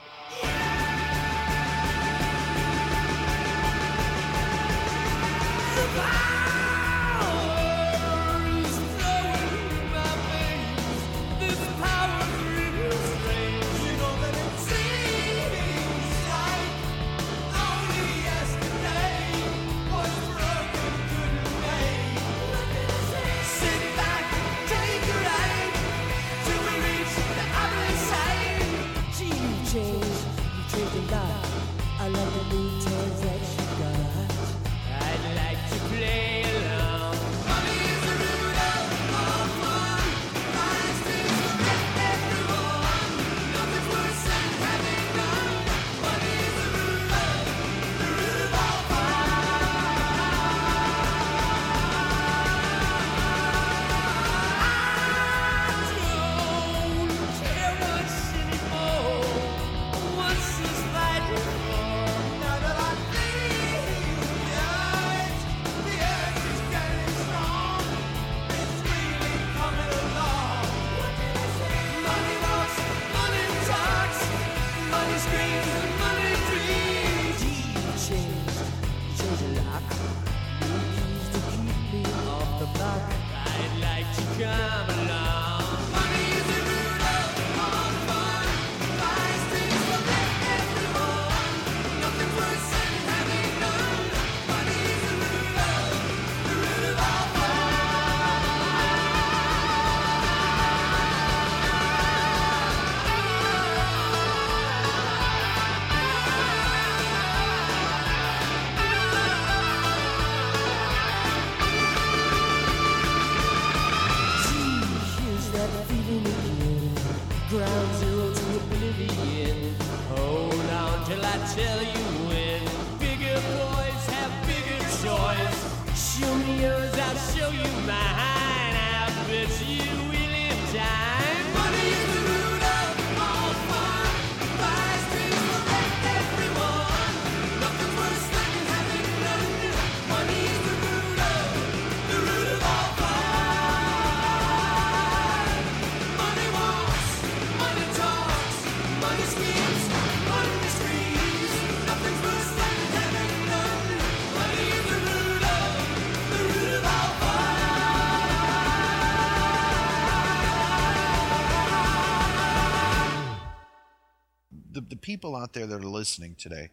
People out there that are listening today,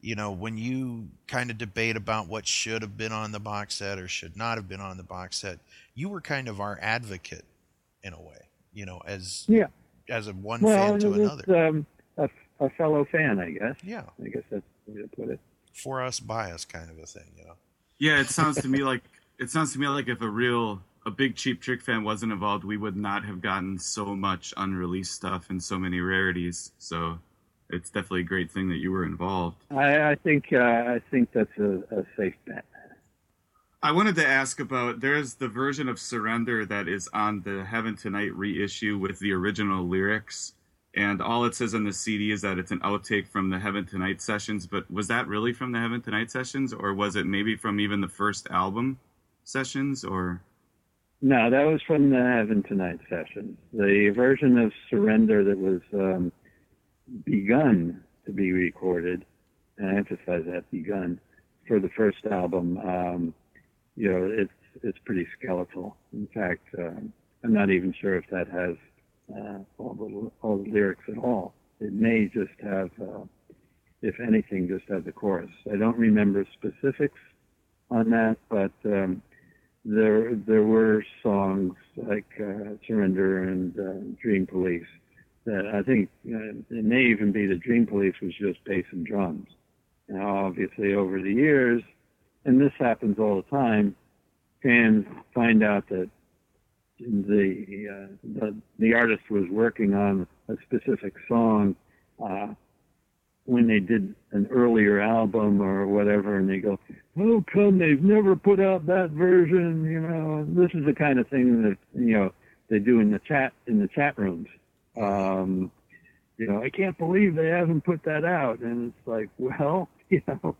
you know, when you kind of debate about what should have been on the box set or should not have been on the box set, you were kind of our advocate in a way, you know, as Yeah. as a one Well, fan to another. um, a, a fellow fan, I guess. Yeah. I guess that's the way to put it. For us, by us kind of a thing, you know. Yeah, it sounds to me like it sounds to me like if a real a big cheap trick fan wasn't involved, we would not have gotten so much unreleased stuff and so many rarities. So it's definitely a great thing that you were involved. I, I think uh, I think that's a, a safe bet. I wanted to ask about there's the version of Surrender that is on the Heaven Tonight reissue with the original lyrics. And all it says on the CD is that it's an outtake from the Heaven Tonight sessions. But was that really from the Heaven Tonight sessions, or was it maybe from even the first album sessions? Or No, that was from the Heaven Tonight session. The version of Surrender that was um, begun to be recorded, and I emphasize that begun for the first album. Um, you know, it's it's pretty skeletal. In fact, um, I'm not even sure if that has uh, all the all the lyrics at all. It may just have, uh, if anything, just have the chorus. I don't remember specifics on that, but um, there there were songs like uh, Surrender and uh, Dream Police that I think uh, it may even be that Dream Police was just bass and drums. Now, obviously, over the years, and this happens all the time, fans find out that the uh, the, the artist was working on a specific song uh, when they did an earlier album or whatever, and they go, "How come they've never put out that version?" You know, this is the kind of thing that you know they do in the chat in the chat rooms. Um, you know, I can't believe they haven't put that out, and it's like, well, you know,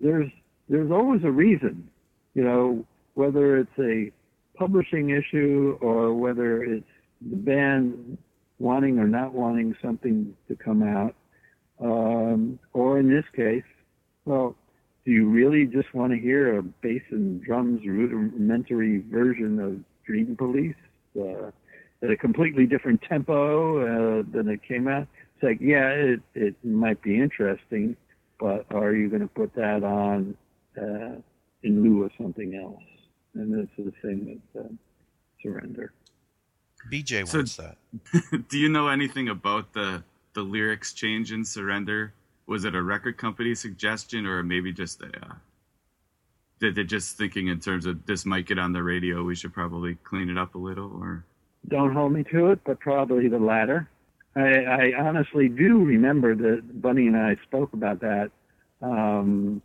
there's there's always a reason. You know, whether it's a publishing issue or whether it's the band wanting or not wanting something to come out, um, or in this case, well, do you really just want to hear a bass and drums rudimentary version of Dream Police uh, at a completely different tempo uh, than it came out? It's like, yeah, it, it might be interesting, but are you going to put that on uh, in lieu of something else? And this is the same with uh, Surrender. BJ So- wants that. do you know anything about the the lyrics change in Surrender? Was it a record company suggestion, or maybe just a? Uh, did they just thinking in terms of this might get on the radio? We should probably clean it up a little, or Don't hold me to it, but probably the latter. I, I honestly do remember that Bunny and I spoke about that, um,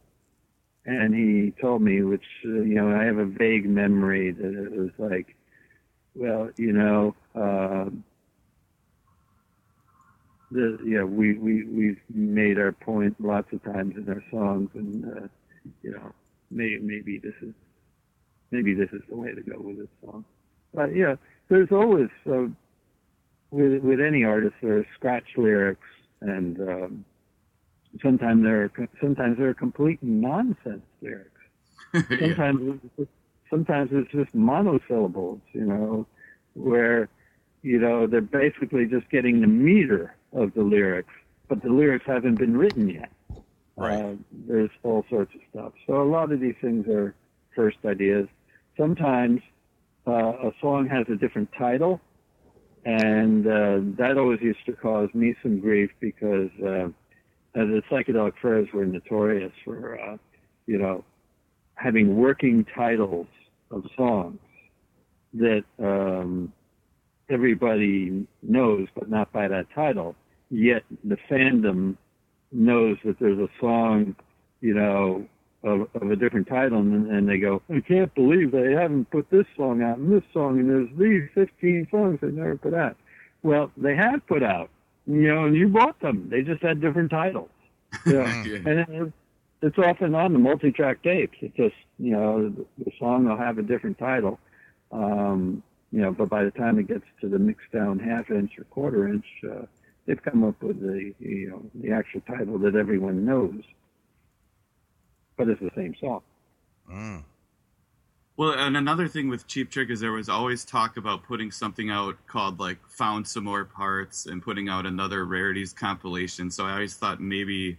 and he told me, which uh, you know, I have a vague memory that it was like, well, you know, uh, the yeah, we we we've made our point lots of times in our songs, and uh, you know, maybe maybe this is maybe this is the way to go with this song. But yeah, there's always uh, with with any artist there are scratch lyrics, and um, sometimes they're sometimes they're complete nonsense lyrics. Sometimes it's, sometimes it's just monosyllables, you know, where you know they're basically just getting the meter of the lyrics, but the lyrics haven't been written yet. Right. Uh, there's all sorts of stuff. So a lot of these things are first ideas. Sometimes uh, a song has a different title, and uh, that always used to cause me some grief because uh, the psychedelic furs were notorious for, uh, you know, having working titles of songs that um, everybody knows, but not by that title. Yet the fandom knows that there's a song, you know, of, of a different title, and, and they go, I can't believe they haven't put this song out and this song, and there's these 15 songs they never put out. Well, they have put out, you know, and you bought them. They just had different titles. Yeah. Yeah. And it, it's often on the multi-track tapes. It just, you know, the, the song will have a different title. Um, you know, but by the time it gets to the mixed down half inch or quarter inch, uh, they've come up with the, you know, the actual title that everyone knows. But it's the same song. Mm. Well, and another thing with Cheap Trick is there was always talk about putting something out called like Found Some More Parts and putting out another rarities compilation. So I always thought maybe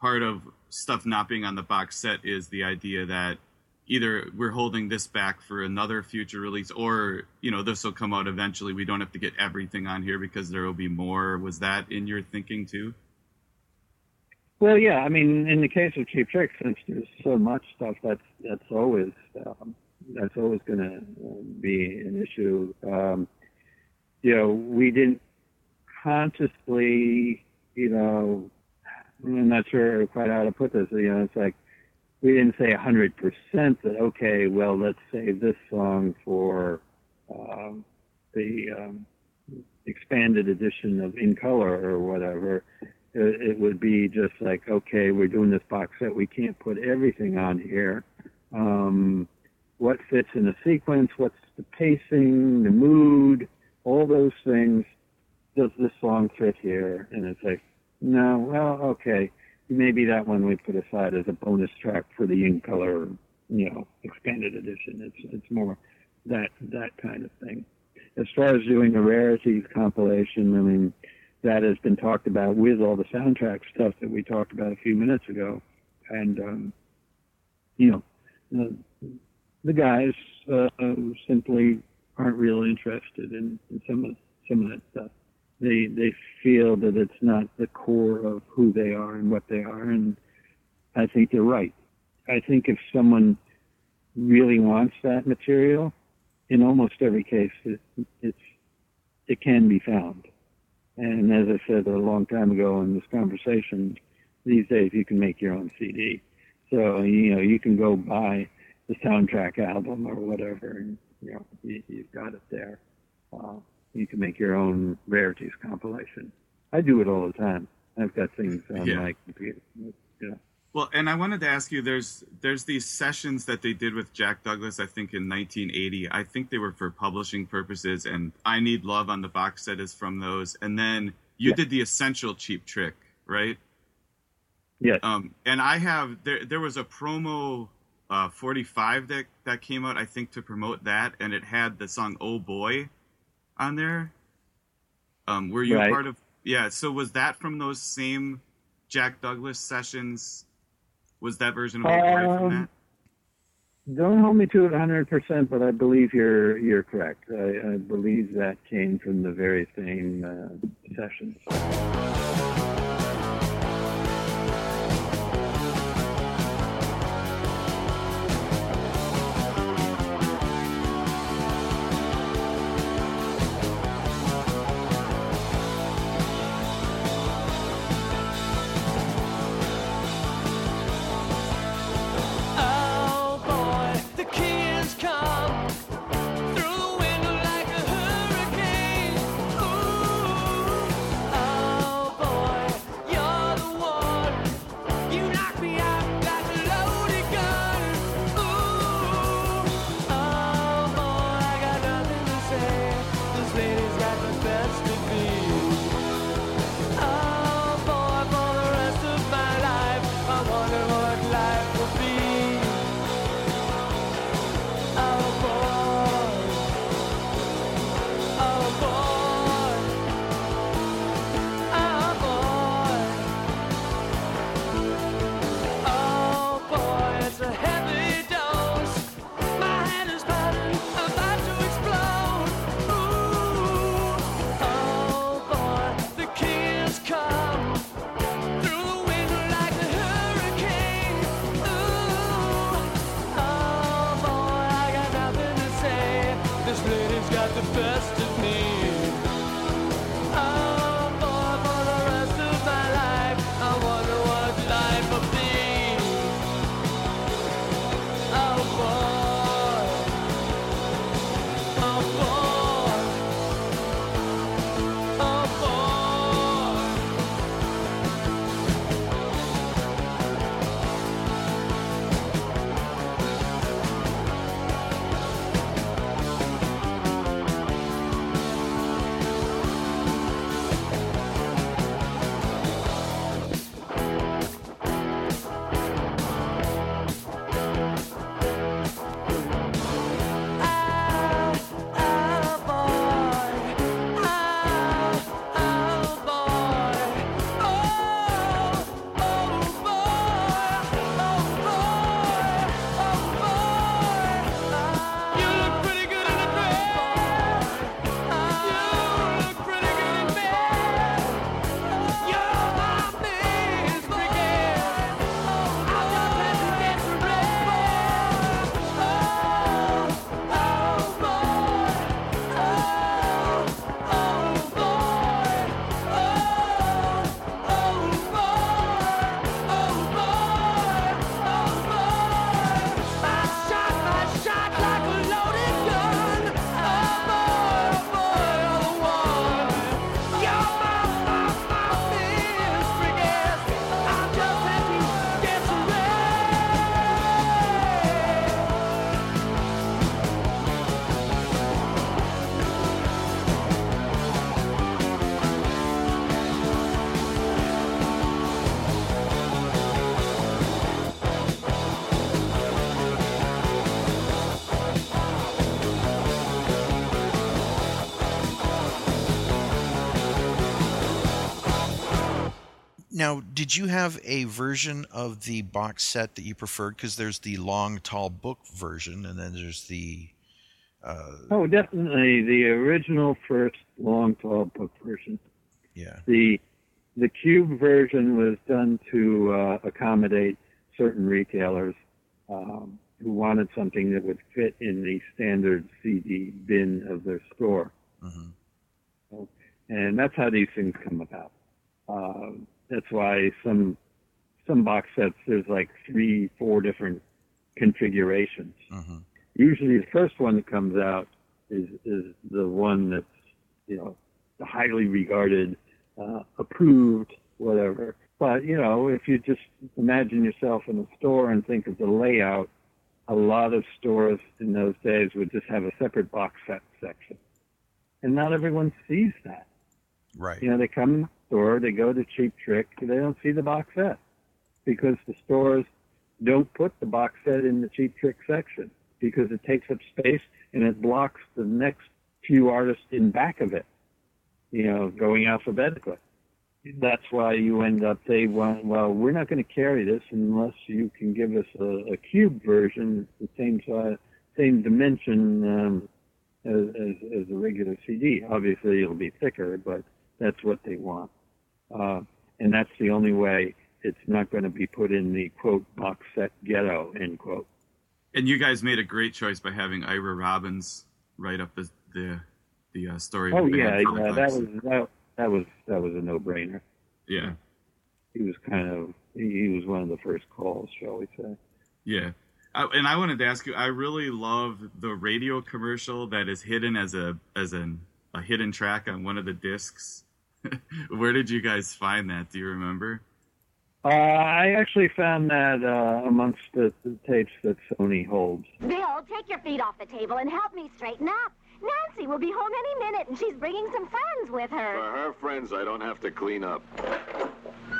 part of stuff not being on the box set is the idea that either we're holding this back for another future release or, you know, this will come out eventually. We don't have to get everything on here because there will be more. Was that in your thinking too? Well, yeah, I mean, in the case of Cheap Trick, since there's so much stuff, that's that's always um, that's always going to be an issue. Um, you know, we didn't consciously, you know, I'm not sure quite how to put this. You know, it's like we didn't say 100% that okay, well, let's save this song for um, the um, expanded edition of In Color or whatever it, would be just like, okay, we're doing this box set. We can't put everything on here. Um, what fits in the sequence? What's the pacing, the mood, all those things? Does this song fit here? And it's like, no, well, okay, maybe that one we put aside as a bonus track for the in color, you know, expanded edition. It's it's more that that kind of thing. As far as doing a rarities compilation, I mean, that has been talked about with all the soundtrack stuff that we talked about a few minutes ago, and um, you know, the, the guys uh, simply aren't real interested in, in some of some of that stuff. They they feel that it's not the core of who they are and what they are, and I think they're right. I think if someone really wants that material, in almost every case, it, it's it can be found. And as I said a long time ago in this conversation, these days you can make your own CD. So you know you can go buy the soundtrack album or whatever, and you know you, you've got it there. Uh, you can make your own rarities compilation. I do it all the time. I've got things on Yeah. my computer. Yeah. Well, and I wanted to ask you there's there's these sessions that they did with Jack Douglas I think in 1980. I think they were for publishing purposes and I Need Love on the box set is from those. And then you Yeah. did the Essential Cheap Trick, right? Yes. Um and I have there there was a promo uh 45 that that came out I think to promote that and it had the song Oh Boy on there. Um were you Right. part of Yeah, so was that from those same Jack Douglas sessions? Was that version of Oh Boy from Um, that? Don't hold me to it 100%, but I believe you're you're correct. I, I believe that came from the very same uh. Did you have a version of the box set that you preferred? Because there's the long, tall book version, and then there's the. Uh, Oh, definitely the original first long tall book version. yeah. The the cube version was done to uh, accommodate certain retailers um, who wanted something that would fit in the standard CD bin of their store. hmm and that's how these things come about. Uh, that's why some some box sets there's like three, four different configurations. hmm Usually, the first one that comes out is is the one that's you know the highly regarded, uh, approved, whatever. But you know, if you just imagine yourself in a store and think of the layout, a lot of stores in those days would just have a separate box set section, and not everyone sees that. Right. You know, they come store, they go to Cheap Trick, they don't see the box set because the stores don't put the box set in the Cheap Trick section because it takes up space and it blocks the next few artists in back of it, you know, going alphabetically. That's why you end up saying, well, well we're not going to carry this unless you can give us a, a cube version, the same size, same dimension um, as, as, as a regular CD. Obviously, it'll be thicker, but that's what they want. Uh, and that's the only way it's not going to be put in the quote box set ghetto end quote. And you guys made a great choice by having Ira Robbins write up the the, the uh, story. Oh yeah, yeah, that was that, that was that was a no brainer. yeah, He was kind of he he was one of the first calls, shall we say? yeah. I, and I wanted to ask you. I really love the radio commercial that is hidden as a as an a hidden track on one of the discs. Where did you guys find that? Do you remember? Uh, I actually found that uh, amongst the, the tapes that Sony holds. Bill, take your feet off the table and help me straighten up. Nancy will be home any minute, and she's bringing some friends with her. For her friends, I don't have to clean up.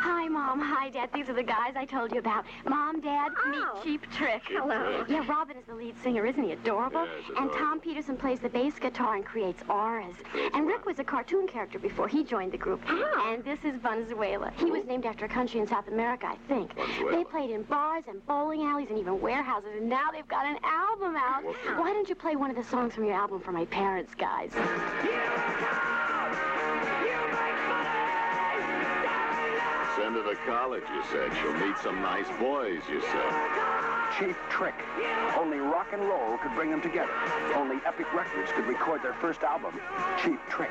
Hi, Mom. Hi, Dad. These are the guys I told you about. Mom, Dad, Oh. meet Cheap Trick. Hello. Yeah, Robin is the lead singer. Isn't he adorable? Yes, and. Tom Petersson plays the bass guitar and creates auras. And Rick was a cartoon character before he joined the group. Oh. And this is Venezuela. He was named after a country in South America, I think. Venezuela. They played in bars and bowling alleys and even warehouses, and now they've got an album out. Why don't you play one of the songs from your album for my parents, guys? Send her to college, you said. She'll meet some nice boys, you said. Cheap trick. Only rock and roll could bring them together. Only Epic Records could record their first album. Cheap trick.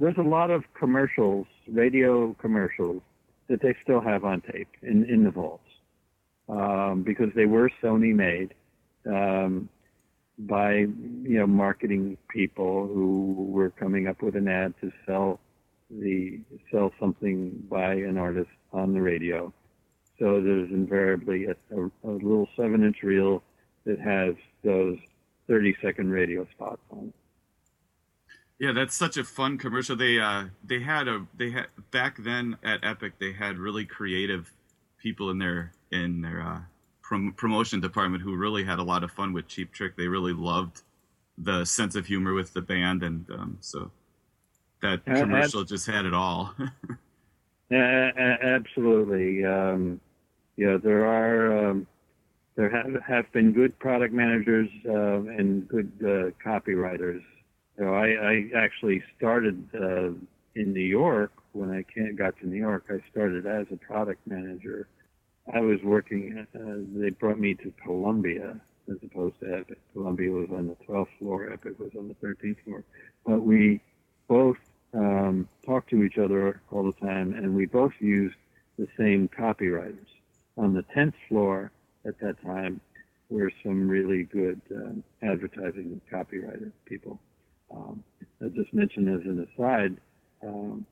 There's a lot of commercials, radio commercials, that they still have on tape in, in the vaults um, because they were Sony made um, by you know marketing people who were coming up with an ad to sell the sell something by an artist on the radio. So there's invariably a, a, a little seven-inch reel that has those 30-second radio spots on it. Yeah, that's such a fun commercial. They uh they had a they had back then at Epic they had really creative people in their in their uh, prom- promotion department who really had a lot of fun with Cheap Trick. They really loved the sense of humor with the band, and um, so that Uh, commercial just had it all. A- absolutely. Um, yeah, there are um, there have have been good product managers uh, and good uh, copywriters. You know, I, I actually started uh, in New York when I came, got to New York. I started as a product manager. I was working. Uh, they brought me to Columbia as opposed to Epic. Columbia was on the 12th floor. Epic was on the 13th floor. But we both um, talked to each other all the time, and we both used the same copywriters. On the 10th floor at that time were some really good um, advertising copywriter people. Um, I just mentioned as an aside, um,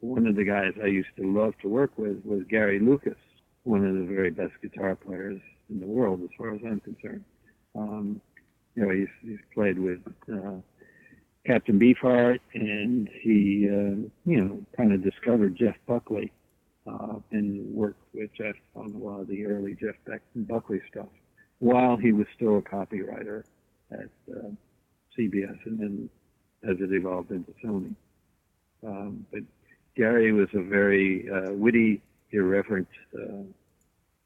one of the guys I used to love to work with was Gary Lucas, one of the very best guitar players in the world, as far as I'm concerned. Um, you know, he's, he's played with uh, Captain Beefheart, and he, uh, you know, kind of discovered Jeff Buckley uh, and worked with Jeff on a lot of the early Jeff Beck- Buckley stuff. while he was still a copywriter at uh, CBS and then as it evolved into Sony. Um, but Gary was a very uh, witty, irreverent uh,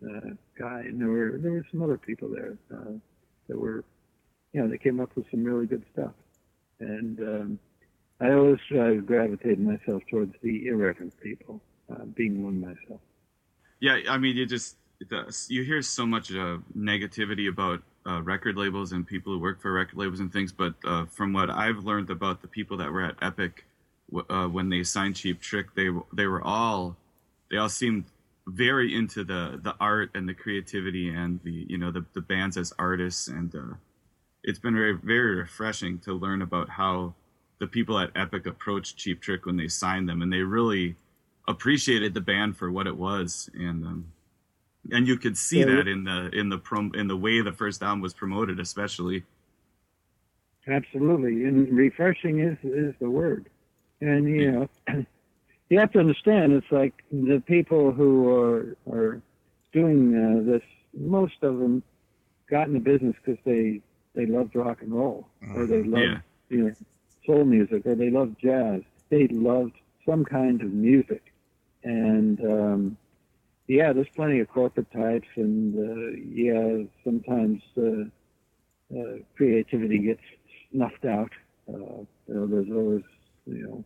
uh, guy, and there were there were some other people there uh, that were, you know, they came up with some really good stuff. And um, I always gravitated myself towards the irreverent people, being one myself. Yeah, I mean, you just you hear so much uh, negativity about uh, record labels and people who work for record labels and things, but uh, from what I've learned about the people that were at Epic when they signed Cheap Trick, they they were all they all seemed very into the the art and the creativity and the you know the the bands as artists, and uh, it's been very very refreshing to learn about how the people at Epic approached Cheap Trick when they signed them, and they really appreciated the band for what it was, and um, and you could see Yeah. that in the in the prom in the way the first album was promoted, especially. Absolutely, and refreshing is is the word. And you know, you have to understand it's like the people who are are doing uh, this. Most of them got in the business because they they loved rock and roll, or they loved Yeah. you know soul music, or they loved jazz. They loved some kind of music, and um, yeah, there's plenty of corporate types, and uh, yeah, sometimes. Uh, uh, creativity gets snuffed out. Uh, you know, there's always, you know,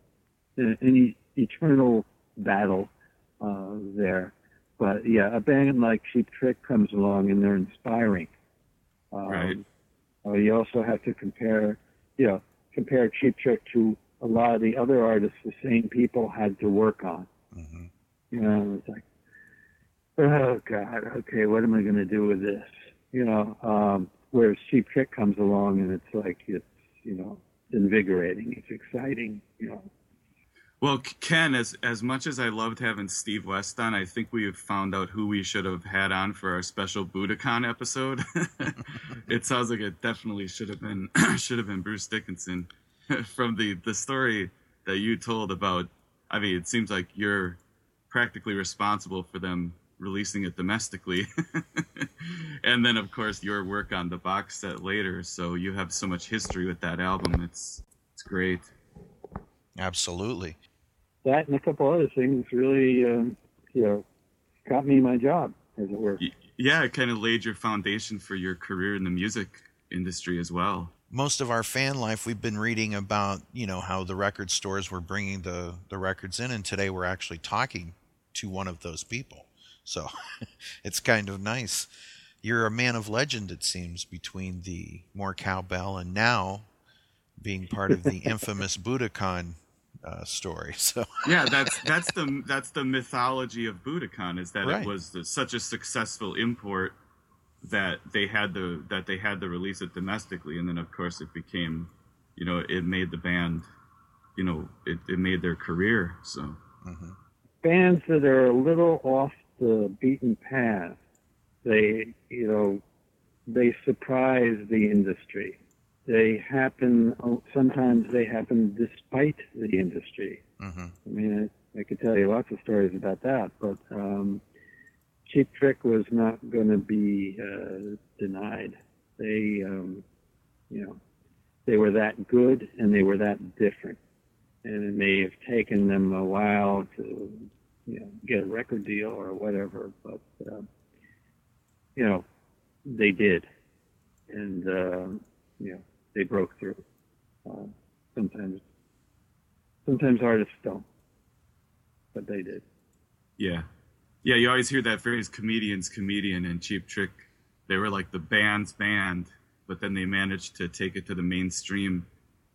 an, an e- eternal battle uh, there. But yeah, a band like Cheap Trick comes along and they're inspiring. Um, Right. uh, you also have to compare, you know, compare Cheap Trick to a lot of the other artists the same people had to work on. You know, it's like, oh God, okay, what am I going to do with this? You know, um, whereas Cheap Trick comes along and it's like it's you know invigorating, it's exciting, you know. Well, Ken, as as much as I loved having Steve West on, I think we found out who we should have had on for our special Budokan episode. it sounds like it definitely should have been should have been Bruce Dickinson. From the the story that you told about, I mean, it seems like you're practically responsible for them releasing it domestically, and then of course your work on the box set later. So you have so much history with that album. It's it's great. Absolutely. That and a couple other things really, um, you know, got me my job, as it were. yeah, it kind of laid your foundation for your career in the music industry as well. Most of our fan life, we've been reading about, you know, how the record stores were bringing the, the records in, and today we're actually talking to one of those people. So it's kind of nice. You're a man of legend, it seems, between the more cowbell and now being part of the infamous Budokan uh, story. So Yeah, that's that's the that's the mythology of Budokan is that Right. it was the, such a successful import that they had the that they had to release it domestically, and then of course it became, you know, it made the band, you know, it, it made their career. So bands that are a little off the beaten path, they, you know, they surprise the industry. They happen, sometimes they happen despite the industry. Mhm. I mean, I, I could tell you lots of stories about that, but um, Cheap Trick was not going to be uh, denied. They, um, you know, they were that good and they were that different. And it may have taken them a while to, you know, get a record deal or whatever, but, uh, you know, they did. And, uh, you know, they broke through. Uh, sometimes, sometimes artists don't, but they did. yeah, yeah, you always hear that phrase "comedians, comedian" and Cheap Trick. They were like the band's band, but then they managed to take it to the mainstream.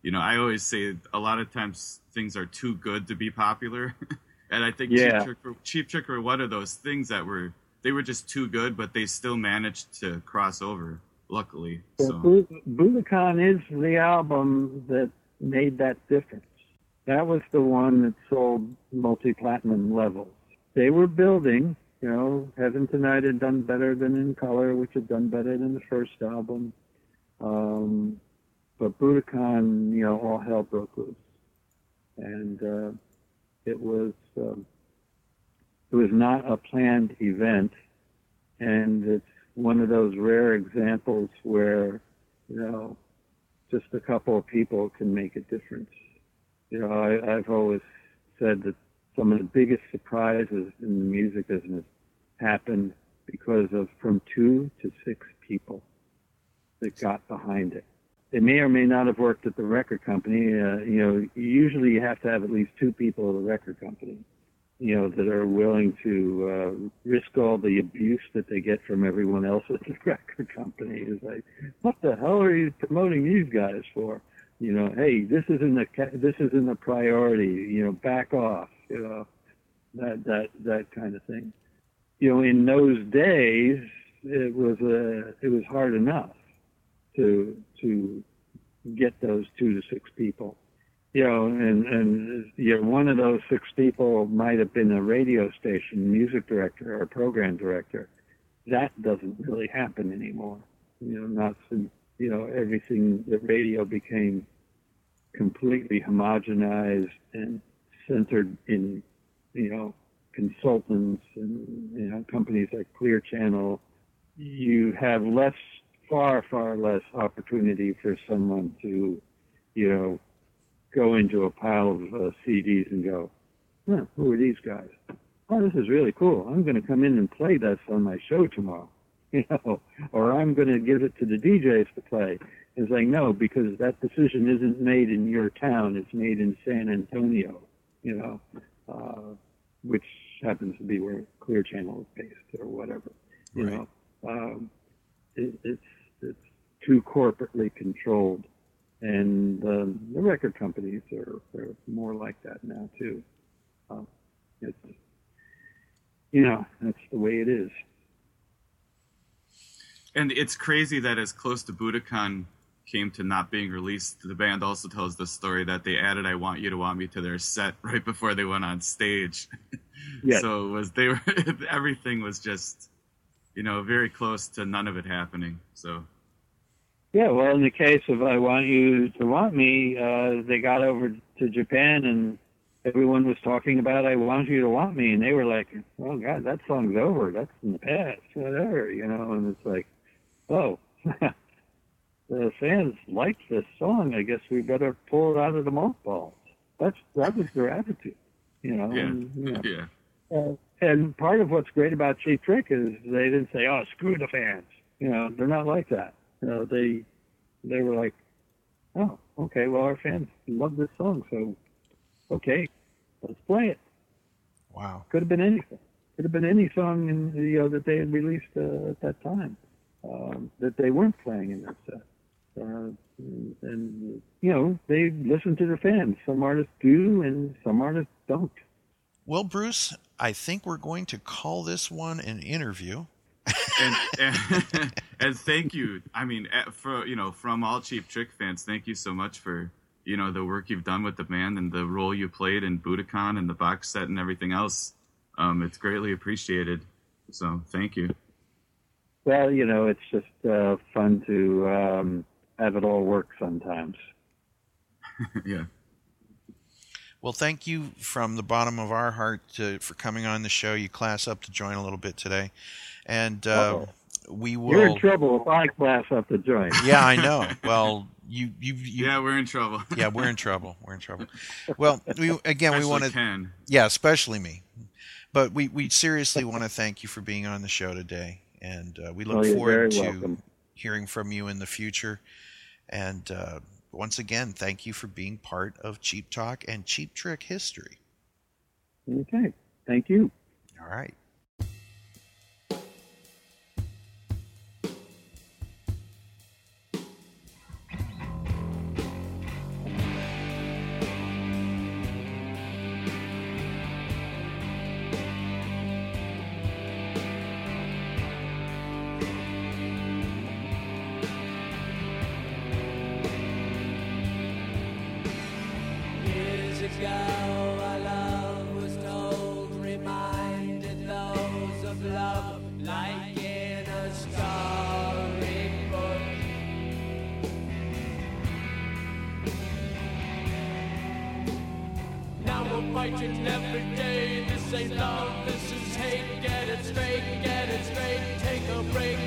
You know, I always say a lot of times things are too good to be popular, and I think Yeah. Cheap Trick, were, Cheap Trick were one of those things that were they were just too good, but they still managed to cross over. Luckily, So Budokan is the album that made that difference. That was the one that sold multi-platinum levels. They were building, you know, Heaven Tonight had done better than In Color, which had done better than the first album. Um, but Budokan, you know, all hell broke loose. And uh, it was um, it was not a planned event, and it's one of those rare examples where, you know, just a couple of people can make a difference. You know, I, I've always said that some of the biggest surprises in the music business happened because of from two to six people that got behind it. They may or may not have worked at the record company. Uh, you know, usually you have to have at least two people at the record company, you know, that are willing to uh, risk all the abuse that they get from everyone else at the record company. Is like, what the hell are you promoting these guys for? You know, hey, this isn't a this isn't a priority. You know, back off. You know, that that that kind of thing. You know, in those days, it was uh, it was hard enough to to get those two to six people. You know, and and you know, one of those six people might have been a radio station music director or program director. That doesn't really happen anymore. You know, not since you know everything. The radio became completely homogenized and centered in you know consultants and you know companies like Clear Channel. You have less far, far less opportunity for someone to, you know, go into a pile of uh, CDs and go, huh, who are these guys? Oh, this is really cool. I'm going to come in and play this on my show tomorrow, you know, or I'm going to give it to the DJs to play. It's like, no, because that decision isn't made in your town. It's made in San Antonio, you know, uh, which happens to be where Clear Channel is based or whatever, you Right. know. Um, it, it's it's too corporately controlled, and um, the record companies are, are more like that now too. Um, it's you know that's the way it is. And it's crazy that as close to Budokan came to not being released, the band also tells the story that they added "I Want You to Want Me" to their set right before they went on stage. Yes. So it was they were everything was just you know very close to none of it happening. So Yeah, well, in the case of "I Want You to Want Me," uh, they got over to Japan and everyone was talking about "I Want You to Want Me," and they were like, "Oh God, that song's over. That's in the past. Whatever," you know. And it's like, "Oh, the fans liked this song. I guess we better pull it out of the mothballs." That's that was their attitude, you know. yeah, and, you know. yeah, Uh, and part of what's great about Cheap Trick is they didn't say, "Oh, screw the fans." You know, they're not like that. You know, they they were like, "Oh, okay, well, our fans love this song, so okay, let's play it." Wow. Could have been anything. Could have been any song in, you know that they had released uh, at that time um, that they weren't playing in that set. Uh, and, and you know they listen to their fans. Some artists do, and some artists don't. Well, Bruce, I think we're going to call this one an interview. And, and and thank you. I mean, eh, for you know, from all Cheap Trick fans, thank you so much for you know the work you've done with the band and the role you played in Budokan and the box set and everything else. Um, it's greatly appreciated. So thank you. Well, you know, it's just uh, fun to um, have it all work sometimes. yeah. Well, thank you from the bottom of our heart to, for coming on the show. You class up to join a little bit today, and uh, Uh-oh. we You're in trouble if I class up the joint. Yeah, I know. Well, you, you, you Yeah, we're in trouble. yeah, we're in trouble. We're in trouble. Well, we again, we Especially want to. Yeah, especially me. But we, we seriously want to thank you for being on the show today, and uh, we look Oh, forward to welcome. hearing from you in the future. And uh, once again, thank you for being part of Cheap Talk and Cheap Trick history. Okay. Thank you. All right. This love, this is hate. Get it straight, get it straight. Take a break,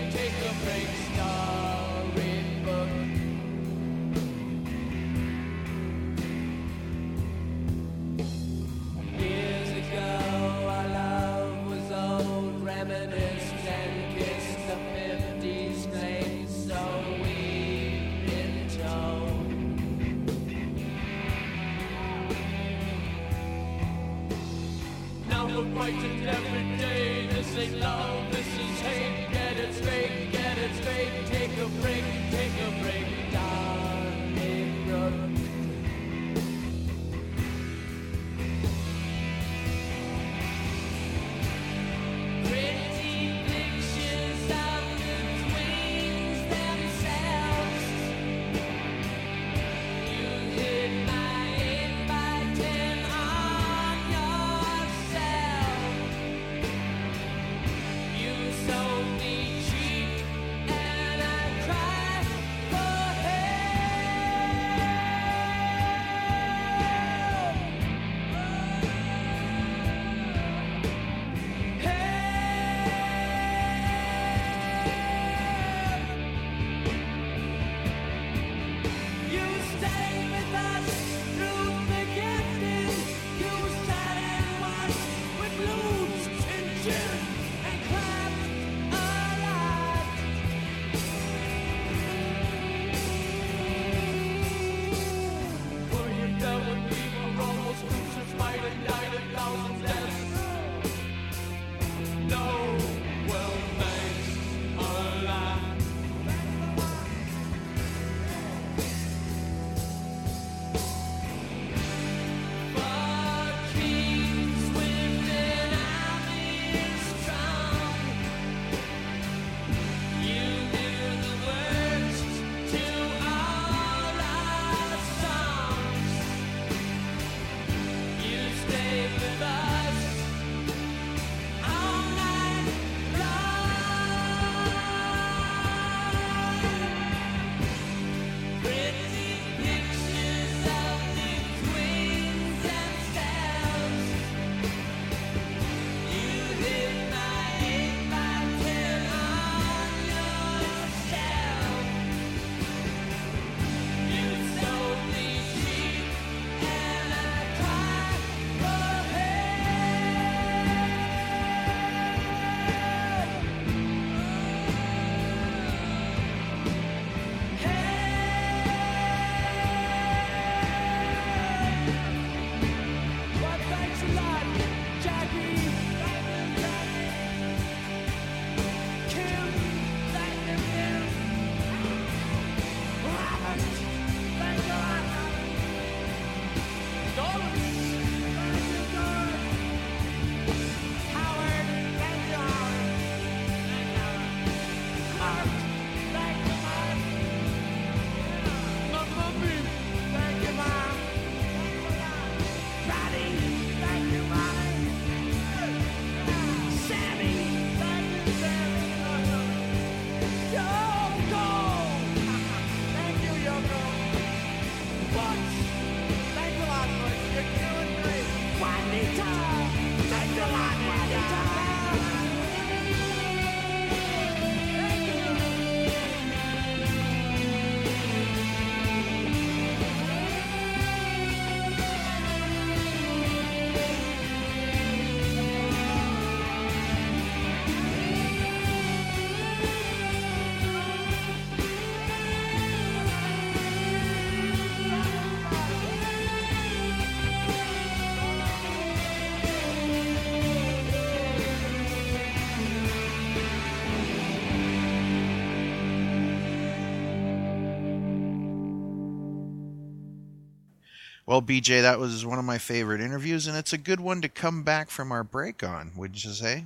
Well, BJ, that was one of my favorite interviews, and it's a good one to come back from our break on, wouldn't you say?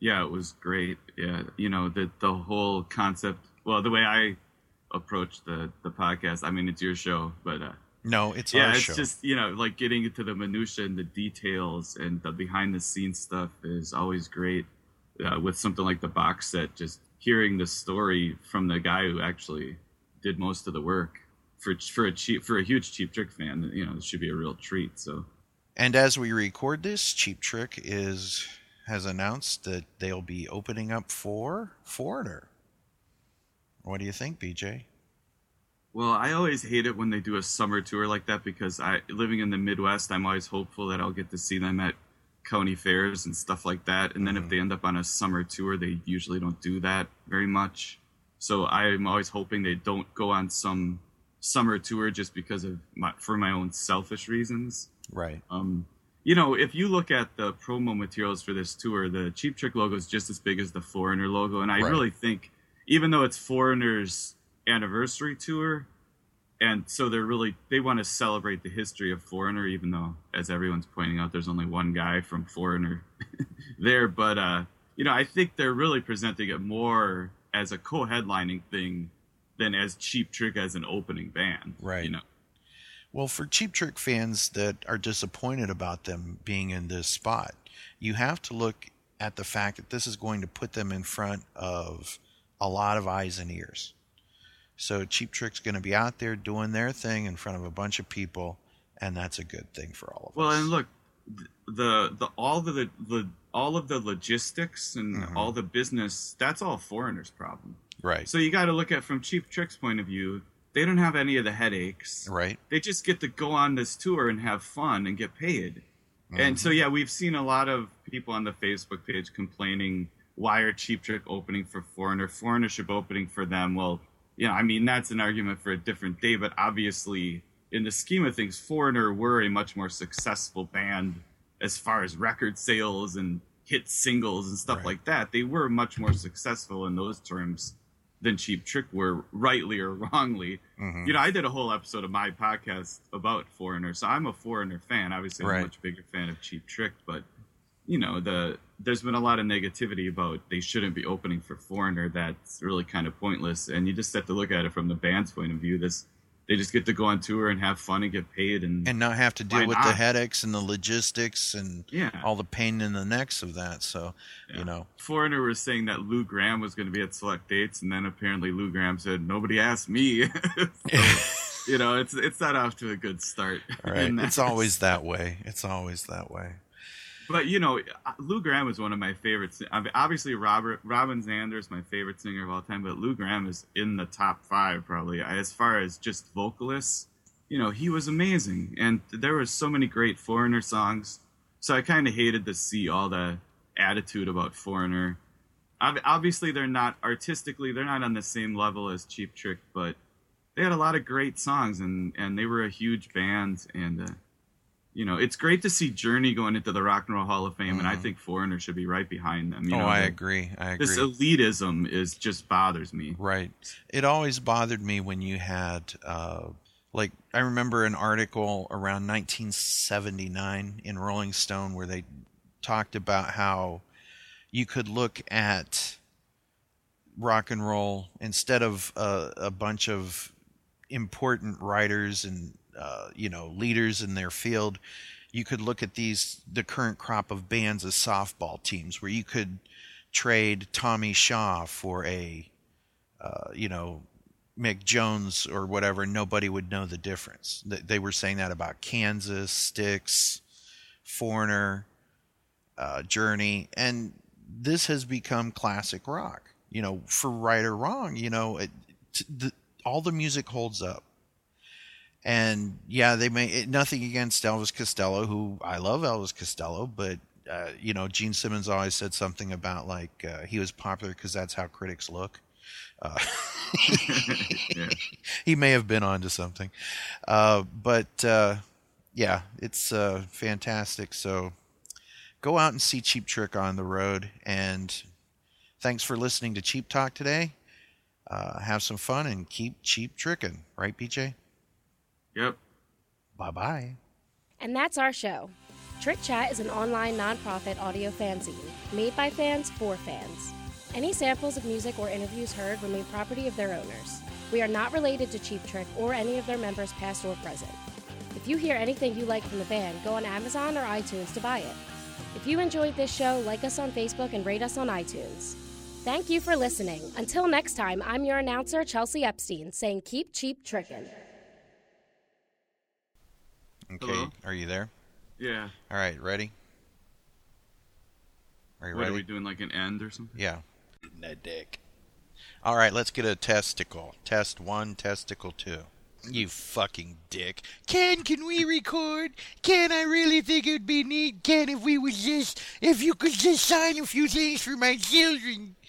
Yeah, it was great. Yeah, you know the the whole concept. Well, the way I approach the the podcast. I mean, it's your show, but uh, No, it's yeah, it's show. just you know like getting into the minutia and the details and the behind the scenes stuff is always great. Uh, with something like the box set, just hearing the story from the guy who actually did most of the work for for a cheap for a huge cheap trick fan, you know, it should be a real treat. So And as we record this, Cheap Trick is has announced that they'll be opening up for Foreigner. What do you think, BJ? Well, I always hate it when they do a summer tour like that because I living in the Midwest, I'm always hopeful that I'll get to see them at county fairs and stuff like that. And then if mm-hmm. they end up on a summer tour, they usually don't do that very much. So I'm always hoping they don't go on some summer tour just because of my, for my own selfish reasons. Right. Um, you know, if you look at the promo materials for this tour, the Cheap Trick logo is just as big as the Foreigner logo, and I Right. really think, even though it's Foreigner's anniversary tour, and so they're really they want to celebrate the history of Foreigner, even though, as everyone's pointing out, there's only one guy from Foreigner there. But uh, you know, I think they're really presenting it more as a co-headlining thing than as Cheap Trick as an opening band. Right. You know. Well, for Cheap Trick fans that are disappointed about them being in this spot, you have to look at the fact that this is going to put them in front of a lot of eyes and ears. So Cheap Trick's going to be out there doing their thing in front of a bunch of people, and that's a good thing for all of Well, us. Well, and look, the the all the the, the all of the logistics and Mhm. all the business that's all foreigners' problem. Right. So you got to look at from Cheap Trick's point of view. They don't have any of the headaches. right. They just get to go on this tour and have fun and get paid. And Mm-hmm. so yeah, we've seen a lot of people on the Facebook page complaining why are Cheap Trick opening for Foreigner? Foreigner should be opening for them. Well, you know, I mean that's an argument for a different day, but obviously in the scheme of things, Foreigner were a much more successful band as far as record sales and hit singles and stuff Right. like that. They were much more successful in those terms than Cheap Trick were, rightly or wrongly. Mhm. You know, I did a whole episode of my podcast about Foreigner, so I'm a Foreigner fan. Obviously, I'm Right. a much bigger fan of Cheap Trick, but you know, the there's been a lot of negativity about they shouldn't be opening for Foreigner. That's really kind of pointless, and you just have to look at it from the band's point of view. This they just get to go on tour and have fun and get paid, and, And not have to deal with the headaches and the logistics and yeah, all the pain in the necks of that. So, Yeah. you know, Foreigner was saying that Lou Gramm was going to be at select dates, and then apparently Lou Gramm said nobody asked me. So, you know, it's it's not off to a good start. right. It's always that way. It's always that way. But you know, Lou Gramm is one of my favorites. Obviously, Robert Robin Zander is my favorite singer of all time, but Lou Gramm is in the top five probably as far as just vocalists. You know, he was amazing, and there were so many great Foreigner songs. So I kind of hated to see all the attitude about Foreigner. Obviously, they're not artistically, they're not on the same level as Cheap Trick, but they had a lot of great songs, and and they were a huge band, and. Uh, you know, it's great to see Journey going into the Rock and Roll Hall of Fame, and I Mhm. think Foreigner should be right behind them. You oh, know, I agree. I agree. This elitism is just bothers me. Right. It always bothered me when you had, uh, like, I remember an article around 1979 in Rolling Stone where they talked about how you could look at rock and roll instead of a, a bunch of important writers and uh, you know leaders in their field you could look at these the current crop of bands as softball teams where you could trade Tommy Shaw for a uh, you know Mick Jones or whatever nobody would know the difference. They were saying that about Kansas Styx Foreigner uh, Journey and this has become classic rock. You know for right or wrong you know it, the, all the music holds up and yeah, they may it, nothing against Elvis Costello, who I love Elvis Costello, but uh, you know, Gene Simmons always said something about like uh, he was popular because that's how critics look. Uh, Yeah. he may have been onto something, uh, but uh, yeah, it's uh, fantastic. So go out and see Cheap Trick on the road, and thanks for listening to Cheap Talk today. Uh, have some fun and keep cheap tricking, right, BJ? Yep. Bye bye. And that's our show. Trick Chat is an online nonprofit audio fanzine made by fans for fans. Any samples of music or interviews heard remain property of their owners. We are not related to Cheap Trick or any of their members, past or present. If you hear anything you like from the band, go on Amazon or iTunes to buy it. If you enjoyed this show, like us on Facebook and rate us on iTunes. Thank you for listening. Until next time, I'm your announcer, Chelsea Epstein, saying keep cheap trickin'. Okay, Hello? are you there? Yeah. All right, ready? Are you What ready? are we doing? Like an end or something? Yeah. That dick. All right, let's get a testicle. Test one, testicle two. You fucking dick. Ken, can we record? Ken, I really think it would be neat, Ken, if we was just, if you could just sign a few things for my children.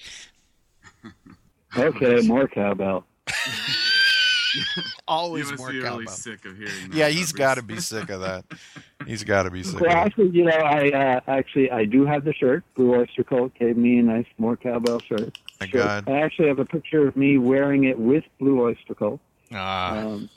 Okay, more cowbell. Always you must more be really sick of hearing that. Yeah, he's got to be sick of that. He's got to be sick Well, of it. actually, you know, I uh, actually I do have the shirt. Blue Oyster Cult gave me a nice more cowbell shirt. My shirt. God. I actually have a picture of me wearing it with Blue Oyster Cult. Ah, Um,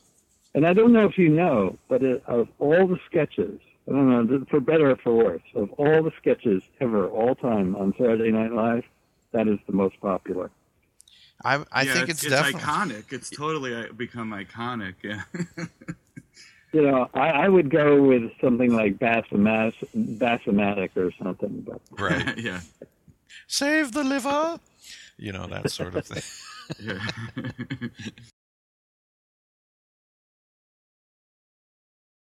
and I don't know if you know, but it, of all the sketches, I don't know, for better or for worse, of all the sketches ever, all time on Saturday Night Live, that is the most popular. I, I Yeah, think it's, it's, definitely. iconic. It's totally uh, become iconic. Yeah. You know, I, I would go with something like Bassomat, Bassomatic or something, but Right. yeah. Save the liver. You know, that sort of thing. Yeah.